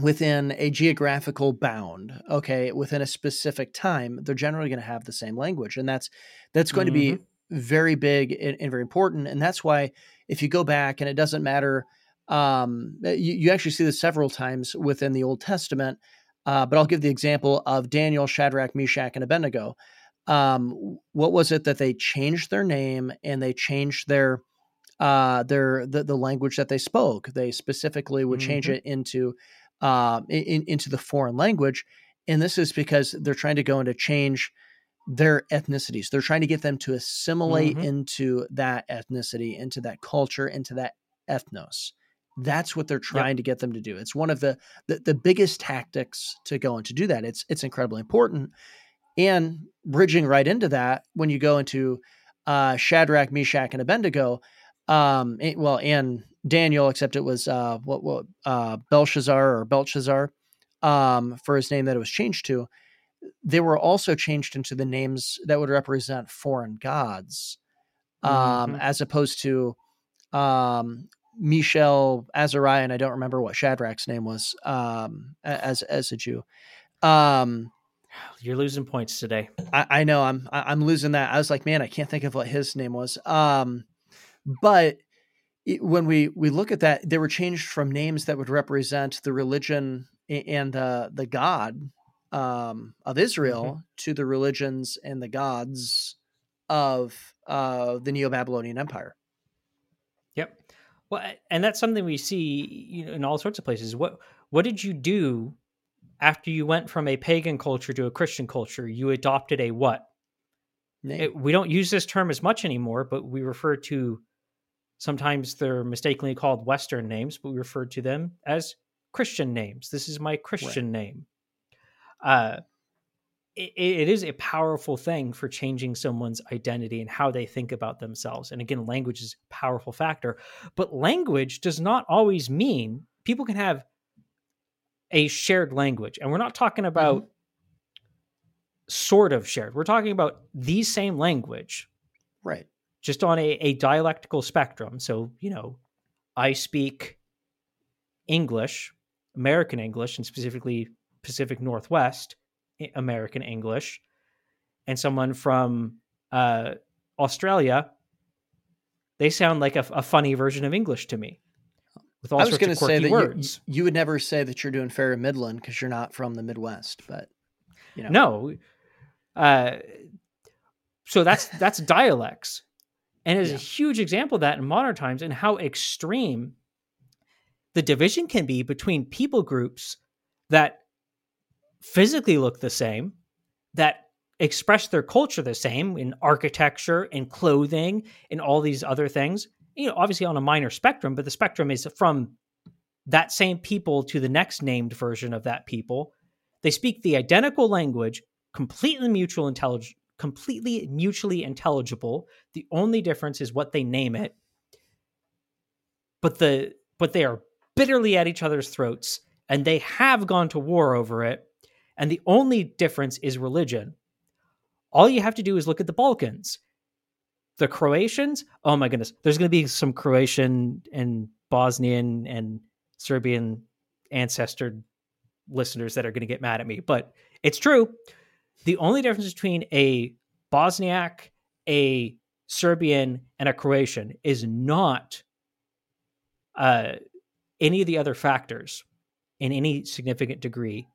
within a geographical bound, okay, within a specific time, they're generally going to have the same language, and that's that's going mm-hmm. to be very big and, and, very important. And that's why if you go back and it doesn't matter, um, you, you, actually see this several times within the Old Testament. Uh, but I'll give the example of Daniel, Shadrach, Meshach, and Abednego. Um, what was it that they changed their name and they changed their uh, their the, the language that they spoke? They specifically would mm-hmm. change it into uh, in, into the foreign language, and this is because they're trying to go into change their ethnicities. They're trying to get them to assimilate mm-hmm. into that ethnicity, into that culture, into that ethnos. That's what they're trying yep. to get them to do. It's one of the, the, the biggest tactics to go and to do that. It's it's incredibly important. And bridging right into that, when you go into uh, Shadrach, Meshach, and Abednego, um, it, well, and Daniel, except it was uh, what what uh, Belshazzar or Belshazzar um, for his name that it was changed to they were also changed into the names that would represent foreign gods, um, mm-hmm. as opposed to um, Mishael, Azariah, and I don't remember what Shadrach's name was um, as as a Jew. Um, You're losing points today. I, I know I'm I'm losing that. I was like, man, I can't think of what his name was. Um, but it, when we we look at that, they were changed from names that would represent the religion and the the God um, of Israel mm-hmm. to the religions and the gods of uh, the Neo Babylonian Empire. Well, and that's something we see you know, in all sorts of places. What what did you do after you went from a pagan culture to a Christian culture? You adopted a what? It, we don't use this term as much anymore, but we refer to sometimes they're mistakenly called Western names, but we refer to them as Christian names. This is my Christian right. name. Uh, it, it is a powerful thing for changing someone's identity and how they think about themselves. And again, language is a powerful factor, but language does not always mean people can have a shared language. And we're not talking about mm-hmm. sort of shared, we're talking about the same language. Right. Just on a, a dialectical spectrum. So, you know, I speak English, American English, and specifically Pacific Northwest American English, and someone from uh, Australia, they sound like a, a, funny version of English to me. With all I was going to say that words. You, you, would never say that you're doing fair Midland because you're not from the Midwest, but you know. No. Uh, so that's that's dialects, and is yeah. a huge example of that in modern times and how extreme the division can be between people groups that physically look the same, that express their culture the same in architecture in clothing in all these other things. You know, obviously on a minor spectrum, but the spectrum is from that same people to the next named version of that people. They speak the identical language, completely mutual intelligence, completely mutually intelligible. The only difference is what they name it. But the but they are bitterly at each other's throats and they have gone to war over it and the only difference is religion. All you have to do is look at the Balkans. The Croatians, oh my goodness, there's going to be some Croatian and Bosnian and Serbian ancestor listeners that are going to get mad at me, but it's true. The only difference between a Bosniak, a Serbian, and a Croatian is not uh, any of the other factors in any significant degree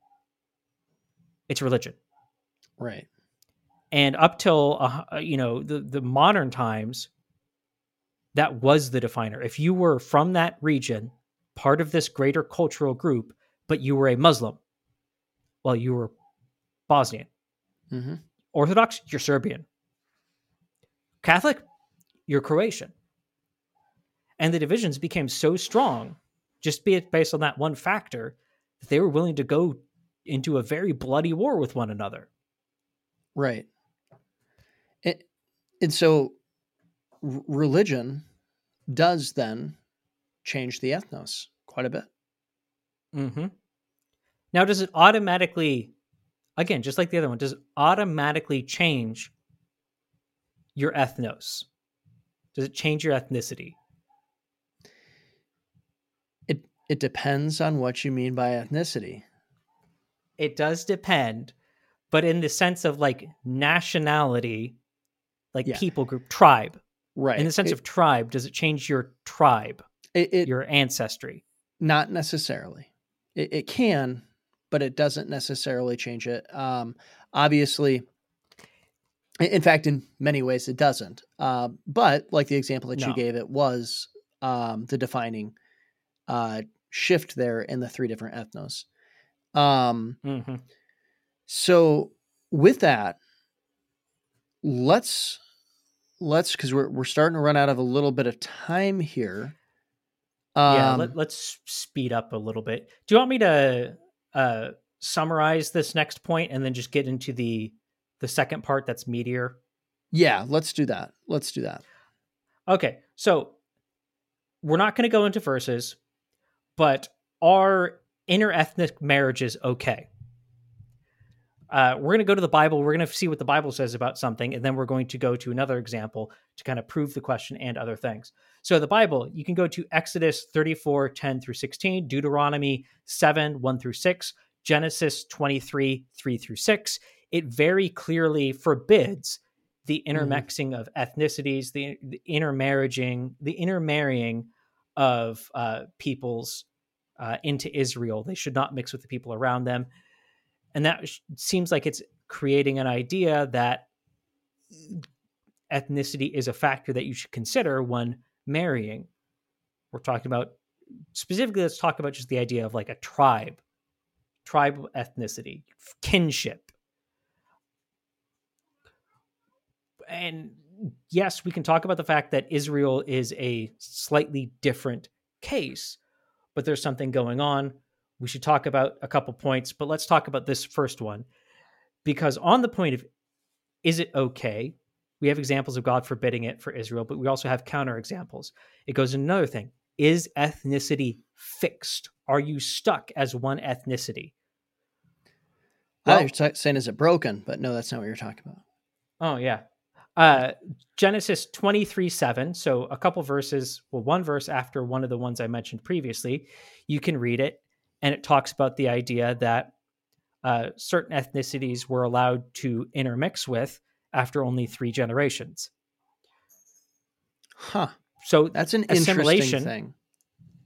it's religion. Right. And up till uh, uh, you know the the modern times, that was the definer. If you were from that region, part of this greater cultural group, but you were a Muslim, well, you were Bosnian. Mm-hmm. Orthodox, you're Serbian. Catholic, you're Croatian. And the divisions became so strong, just be it based on that one factor, that they were willing to go into a very bloody war with one another. Right. And, and so r- religion does then change the ethnos quite a bit. Mm-hmm. Now, does it automatically, again, just like the other one, does it automatically change your ethnos? Does it change your ethnicity? It it depends on what you mean by ethnicity it does depend, but in the sense of like nationality, like yeah. people group, tribe. Right. In the sense it, of tribe, does it change your tribe, it, it, your ancestry? Not necessarily. It, it can, but it doesn't necessarily change it. Um, obviously, in fact, in many ways, it doesn't. Uh, but like the example that no. you gave, it was um, the defining uh, shift there in the three different ethnos. Um, mm-hmm. So with that, let's let's because we're we're starting to run out of a little bit of time here. Um, yeah, let, us speed up a little bit. Do you want me to uh, summarize this next point and then just get into the the second part that's meteor? Yeah, let's do that. Let's do that. Okay, so we're not going to go into verses, but are interethnic marriage is okay. uh, we're going to go to the Bible. We're going to see what the Bible says about something, and then we're going to go to another example to kind of prove the question and other things. So, the Bible, you can go to Exodus 34, 10 through 16, Deuteronomy 7, 1 through 6, Genesis 23, 3 through 6. It very clearly forbids the Mm-hmm. intermixing of ethnicities, the, the intermarrying, the intermarrying of uh, peoples uh, into Israel. They should not mix with the people around them. And that seems like it's creating an idea that ethnicity is a factor that you should consider when marrying. We're talking about specifically let's talk about just the idea of like a tribe tribal ethnicity kinship. And yes we can talk about the fact that israel is a slightly different case but there's something going on we should talk about a couple points, but let's talk about this first one. Because on the point of is it okay? We have examples of God forbidding it for Israel, but we also have counter examples. It goes another thing. Is ethnicity fixed? Are you stuck as one ethnicity? Well- thought you're saying is it broken, but no, that's not what you're talking about. Oh, yeah. Uh, Genesis 23 7. So a couple verses, well, one verse after one of the ones I mentioned previously, you can read it. And it talks about the idea that uh, certain ethnicities were allowed to intermix with after only three generations. Huh. So That's an interesting Assimilation. thing.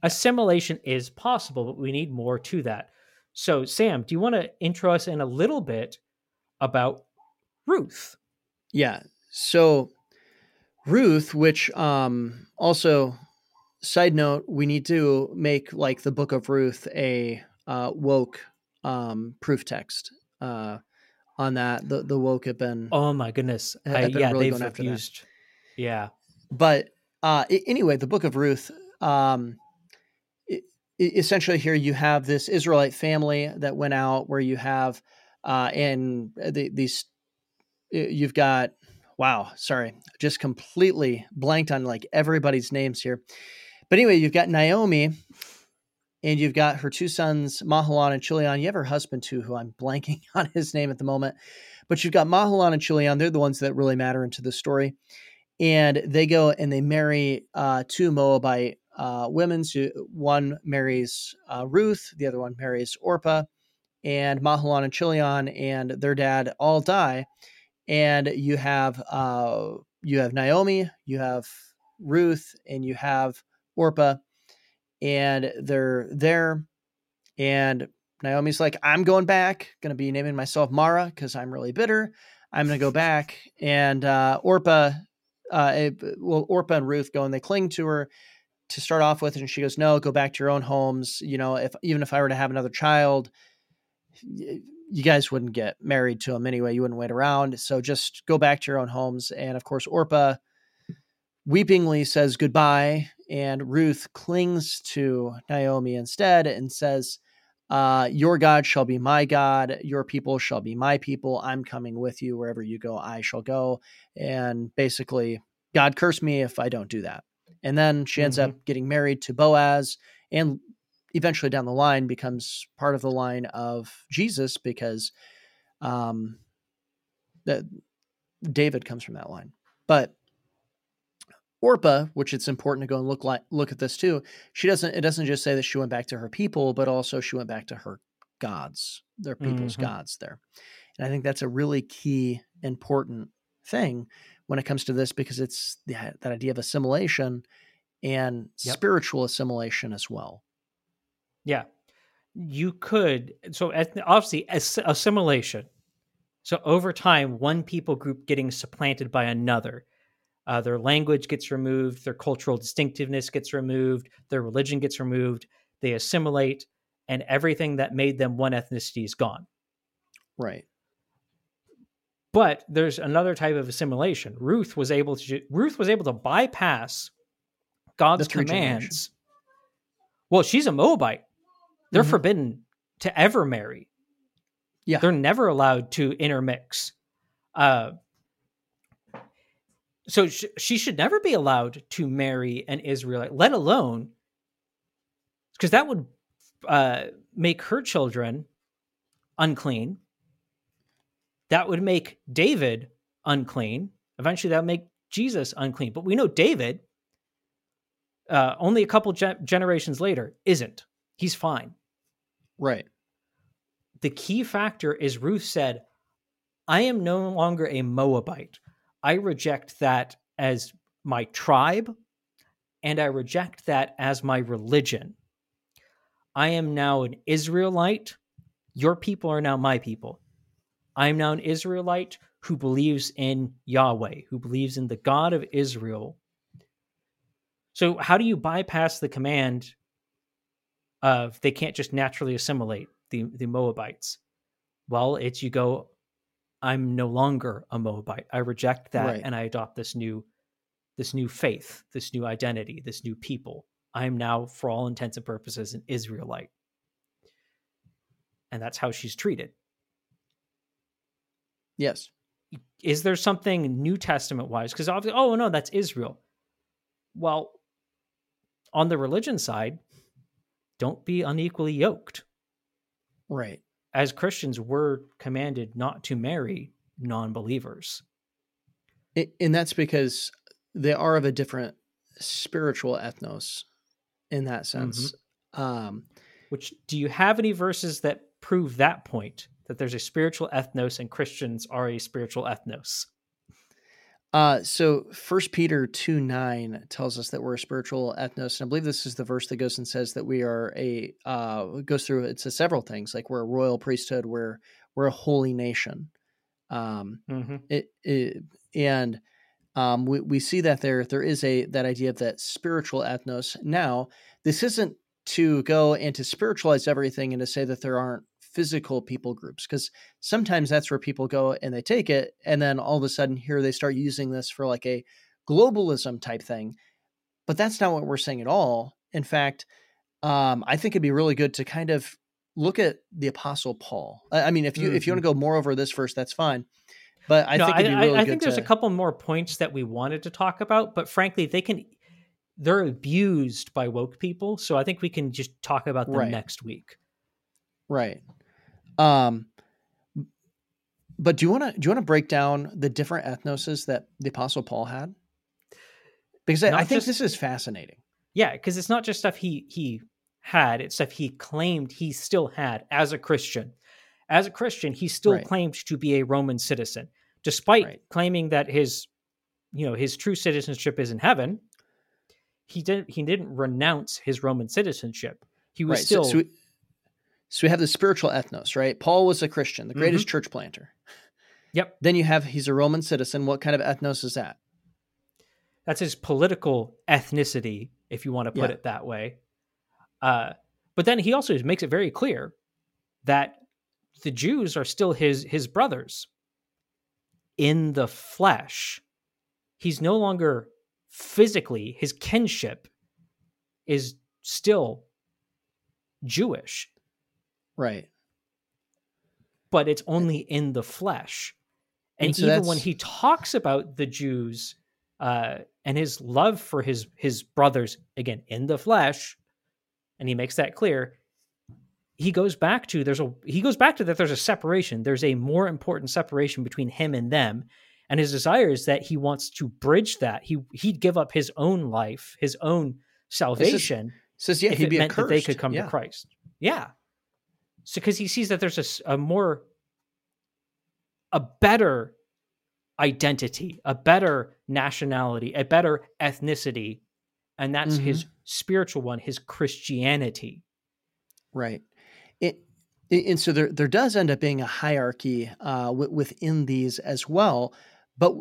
assimilation is possible, but we need more to that. So, Sam, do you want to intro us in a little bit about Ruth? Yeah. So Ruth, which um also side note, we need to make like the book of Ruth a uh woke um proof text uh on that. The the woke have been Oh my goodness! I've I, yeah, really they've refused. Yeah, but uh anyway, the book of Ruth um essentially here you have this Israelite family that went out where you have uh and the, these you've got wow sorry just completely blanked on like everybody's names here. But anyway you've got naomi and you've got her two sons mahalan and chilion you have her husband too who i'm blanking on his name at the moment. But you've got mahalan and chilion they're the ones that really matter into the story. And they go and they marry uh, two moabite uh, women. So one marries uh, ruth the other one marries orpah. And mahalan and chilion and their dad all die and you have uh you have Naomi, you have Ruth, and you have Orpah, and they're there, and Naomi's like, I'm going back, gonna be naming myself Mara because I'm really bitter. I'm gonna go back, and uh, Orpah, uh, it- well, Orpah and Ruth go and they cling to her to start off with, and she goes, No, go back to your own homes. You know, if even if I were to have another child, you guys wouldn't get married to him anyway. You wouldn't wait around. So just go back to your own homes. And of course, Orpah weepingly says goodbye, and Ruth clings to Naomi instead and says, uh, Your God shall be my God, your people shall be my people. I'm coming with you. Wherever you go, I shall go. And basically, God curse me if I don't do that. And then she ends up getting married to Boaz and eventually down the line becomes part of the line of Jesus because um, that David comes from that line. But Orpah, which it's important to go and look like look at this too. She doesn't. It doesn't just say that she went back to her people, but also she went back to her gods, their people's Mhm. gods there. And I think that's a really key, important thing when it comes to this because it's that, that idea of assimilation and Yep. spiritual assimilation as well. Yeah. You could so obviously assimilation. So over time, one people group getting supplanted by another. Uh, their language gets removed, their cultural distinctiveness gets removed, their religion gets removed. They assimilate, and everything that made them one ethnicity is gone. Right. But there's another type of assimilation. Ruth was able to Ruth was able to bypass God's commands. Well, she's a Moabite. They're Mhm. forbidden to ever marry. Yeah. They're never allowed to intermix. Uh, so sh- she should never be allowed to marry an Israelite, let alone because that would uh, make her children unclean. that would make David unclean. Eventually, that would make Jesus unclean. But we know David, uh, only a couple ge- generations later, isn't. He's fine. Right. The key factor is Ruth said, I am no longer a Moabite. I reject that as my tribe, and I reject that as my religion. I am now an Israelite. Your people are now my people. I am now an Israelite who believes in Yahweh, who believes in the God of Israel. So, how do you bypass the command of they can't just naturally assimilate the, the Moabites? Well, it's you go, I'm no longer a Moabite. I reject that Right. and I adopt this new this new faith, this new identity, this new people. I am now, for all intents and purposes, an Israelite. And that's how she's treated. Yes. Is there something New Testament wise? Because obviously, oh no, that's Israel. Well, on the religion side, don't be unequally yoked. Right. As Christians, we're commanded not to marry non believers. And that's because they are of a different spiritual ethnos in that sense. Um, Which do you have any verses that prove that point? That there's a spiritual ethnos and Christians are a spiritual ethnos. Uh, so First Peter two nine tells us that we're a spiritual ethnos, and I believe this is the verse that goes and says that we are a uh, goes through it says several things like we're a royal priesthood, we're we're a holy nation. Um, Mm-hmm. it, it and um, we, we see that there there is a that idea of that spiritual ethnos now this isn't to go and to spiritualize everything and to say that there aren't physical people groups because sometimes that's where people go and they take it and then all of a sudden here they start using this for like a globalism type thing but that's not what we're saying at all in fact um, i think it'd be really good to kind of look at the apostle paul i, I mean if you if you want to go more over this verse that's fine but I no, think I, it'd be really I, I good think there's to, a couple more points that we wanted to talk about, but frankly, they can they're abused by woke people, so I think we can just talk about them Right. next week. right. Um, but do you want to do you want to break down the different ethnoses that the Apostle Paul had? Because I, Not I think just- this is fascinating. Yeah, because it's not just stuff he he had; it's stuff he claimed he still had as a Christian. As a Christian, he still Right. claimed to be a Roman citizen, despite Right. claiming that his, you know, his true citizenship is in heaven. He didn't. He didn't renounce his Roman citizenship. He was Right. still. So, so, so we have the spiritual ethnos, right? Paul was a Christian, the greatest church planter. Yep. Then you have he's a Roman citizen. What kind of ethnos is that? that's his political ethnicity, if you want to put Yeah. it that way. Uh, but then he also makes it very clear that the Jews are still his his brothers in the flesh. He's no longer physically his kinship is still Jewish, Right. but it's only in the flesh. And, And so even when he talks about the Jews uh, and his love for his his brothers again in the flesh, and he makes that clear, he goes back to there's a he goes back to that there's a separation. There's a more important separation between him and them, and his desire is that he wants to bridge that. He he'd give up his own life, his own salvation Says yeah, if he'd it be meant accursed. that they could come yeah. to Christ. Yeah. So because he sees that there's a more a better identity, a better nationality, a better ethnicity, and that's his spiritual one, his Christianity. Right. It, it- and so there there does end up being a hierarchy uh, w- within these as well, but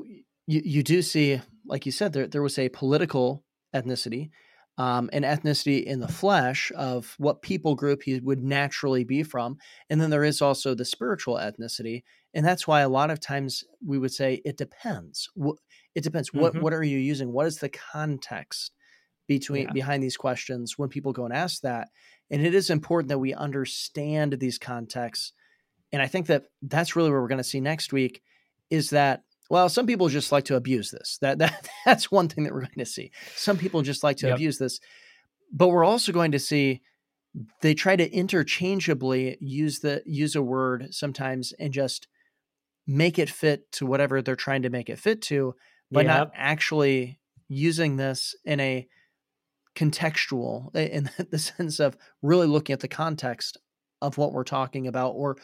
you you do see, like you said, there there was a political ethnicity, um, an ethnicity in the flesh of what people group he would naturally be from, and then there is also the spiritual ethnicity, and that's why a lot of times we would say it depends. It depends. What Mhm. what are you using? What is the context between Yeah. behind these questions when people go and ask that? and it is important that we understand these contexts and i think that that's really what we're going to see next week is that well some people just like to abuse this that, that that's one thing that we're going to see some people just like to Yep. abuse this but we're also going to see they try to interchangeably use the use a word sometimes and just make it fit to whatever they're trying to make it fit to, but Yep. not actually using this in a contextual in the sense of really looking at the context of what we're talking about or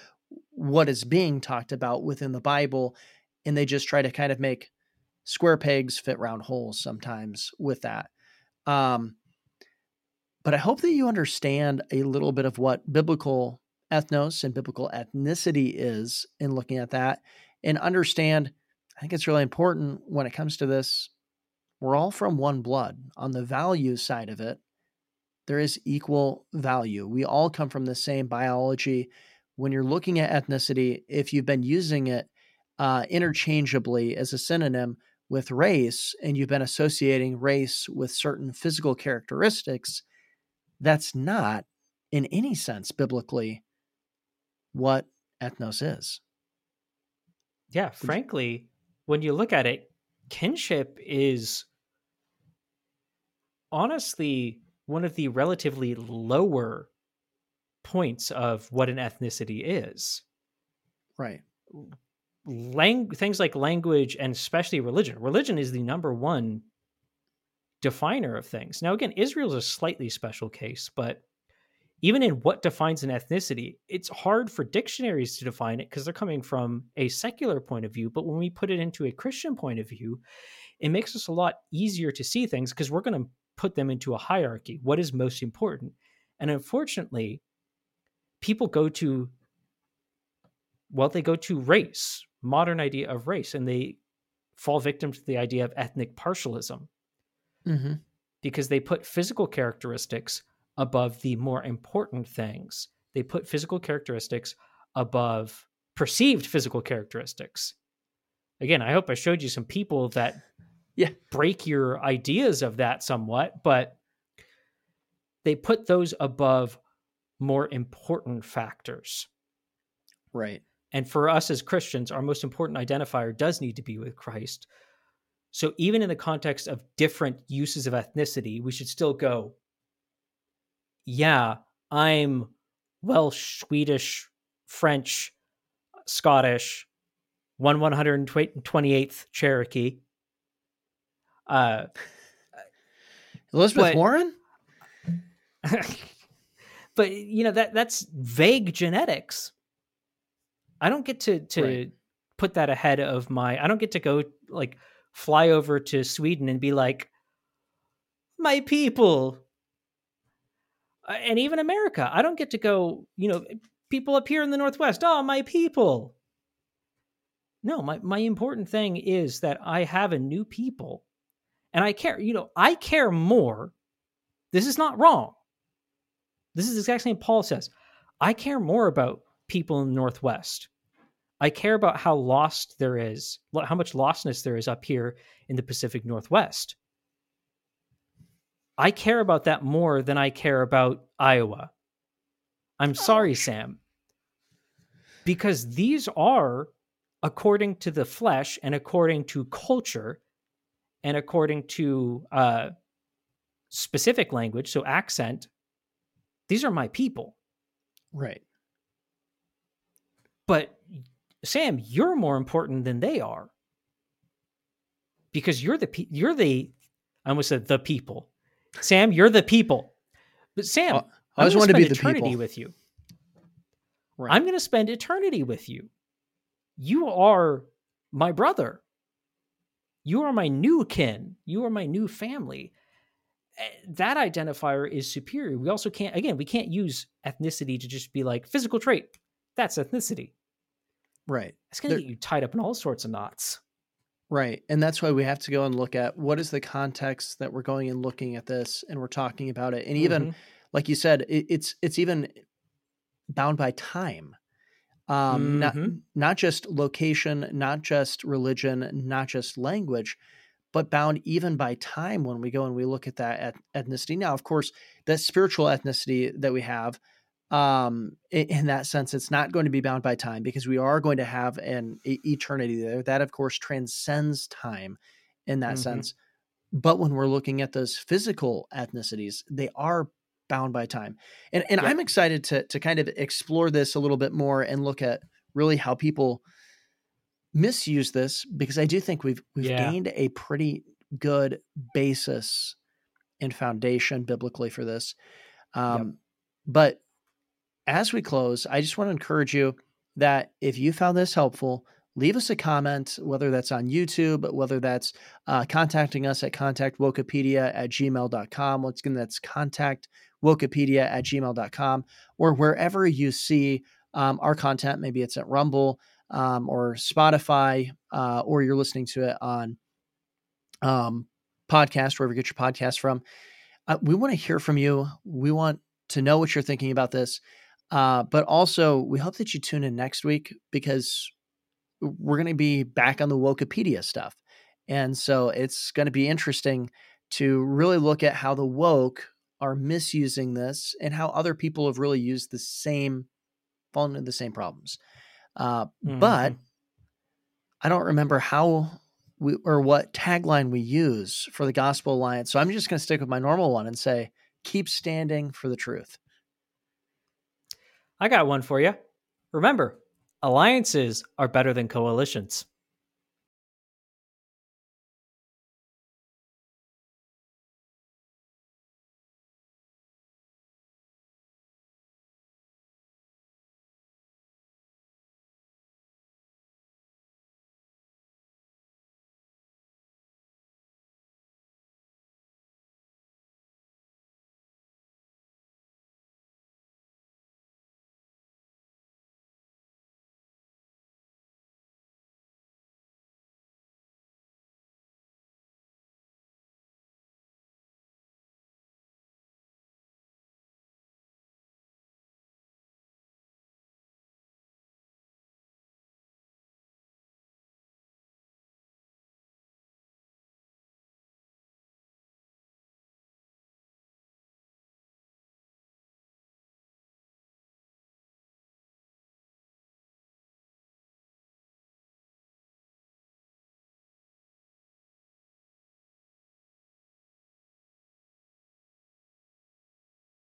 what is being talked about within the Bible and they just try to kind of make square pegs fit round holes sometimes with that. Um, but I hope that you understand a little bit of what biblical ethnos and biblical ethnicity is in looking at that and understand. I think it's really important when it comes to this. We're all from one blood. On the value side of it, there is equal value. We all come from the same biology. When you're looking at ethnicity, if you've been using it uh, interchangeably as a synonym with race and you've been associating race with certain physical characteristics, that's not in any sense biblically what ethnos is. Yeah, frankly, when you look at it, kinship is honestly one of the relatively lower points of what an ethnicity is. Right. Lang- things like language and especially religion. Religion is the number one definer of things. Now, again, Israel's a slightly special case, but even in what defines an ethnicity, it's hard for dictionaries to define it because they're coming from a secular point of view. But when we put it into a Christian point of view, it makes us a lot easier to see things because we're going to put them into a hierarchy. What is most important? And unfortunately, people go to, well, they go to race, modern idea of race, and they fall victim to the idea of ethnic partialism Mm-hmm. because they put physical characteristics above the more important things. They put physical characteristics above perceived physical characteristics. Again, I hope I showed you some people that Yeah. break your ideas of that somewhat, but they put those above more important factors. Right. And for us as Christians, our most important identifier does need to be with Christ. So even in the context of different uses of ethnicity, we should still go, yeah, I'm Welsh, Swedish, French, Scottish, one 128th Cherokee. Uh, Elizabeth But- Warren? but you know that that's vague genetics. I don't get to to Right. put that ahead of my. I don't get to go like fly over to Sweden and be like, my people, and even America. I don't get to go. You know, people up here in the Northwest. Oh, my people. No, my my important thing is that I have a new people, and I care. You know, I care more. This is not wrong. This is the exact same Paul says. I care more about people in the Northwest. I care about how lost there is, how much lostness there is up here in the Pacific Northwest. I care about that more than I care about Iowa. I'm sorry, Sam. Because these are, according to the flesh and according to culture and according to uh, specific language, so accent, these are my people. Right. But Sam, you're more important than they are because you're the pe- you're the I almost said the people. Sam, you're the people. But Sam, I I'm always gonna be the eternity people. with you. Right. I'm going to spend eternity with you. You are my brother. You are my new kin. You are my new family. Eh, That identifier is superior. We also can't, again, we can't use ethnicity to just be like physical trait. That's ethnicity. Right. It's going to get you tied up in all sorts of knots. Right. And that's why we have to go and look at what is the context that we're going and looking at this and we're talking about it. And even Mhm. like you said, it, it's it's even bound by time. Um, not Mhm. not just location, not just religion, not just language, but bound even by time when we go and we look at that eth- ethnicity. Now, of course, that spiritual ethnicity that we have, um, in, that sense, it's not going to be bound by time because we are going to have an eternity there. That, of course, transcends time in that Mhm. sense. But when we're looking at those physical ethnicities, they are bound by time. And and Yeah. I'm excited to to kind of explore this a little bit more and look at really how people misuse this because I do think we've we've Yeah. gained a pretty good basis and foundation biblically for this. Um, But as we close, I just want to encourage you that if you found this helpful, leave us a comment, whether that's on YouTube, whether that's uh, contacting us at contactwokepedia at gmail.com. Once again, that's contact Wokepedia at gmail.com or wherever you see um, our content. Maybe it's at Rumble um, or Spotify, uh, or you're listening to it on um, podcast, wherever you get your podcast from. Uh, we want to hear from you. We want to know what you're thinking about this. Uh, but also, we hope that you tune in next week because we're going to be back on the Wokepedia stuff. And so it's going to be interesting to really look at how the woke are misusing this and how other people have really used the same, fallen into the same problems. Uh, But Mhm. I don't remember how we or what tagline we use for the Gospel Alliance. So I'm just going to stick with my normal one and say, keep standing for the truth. I got one for you. Remember, alliances are better than coalitions.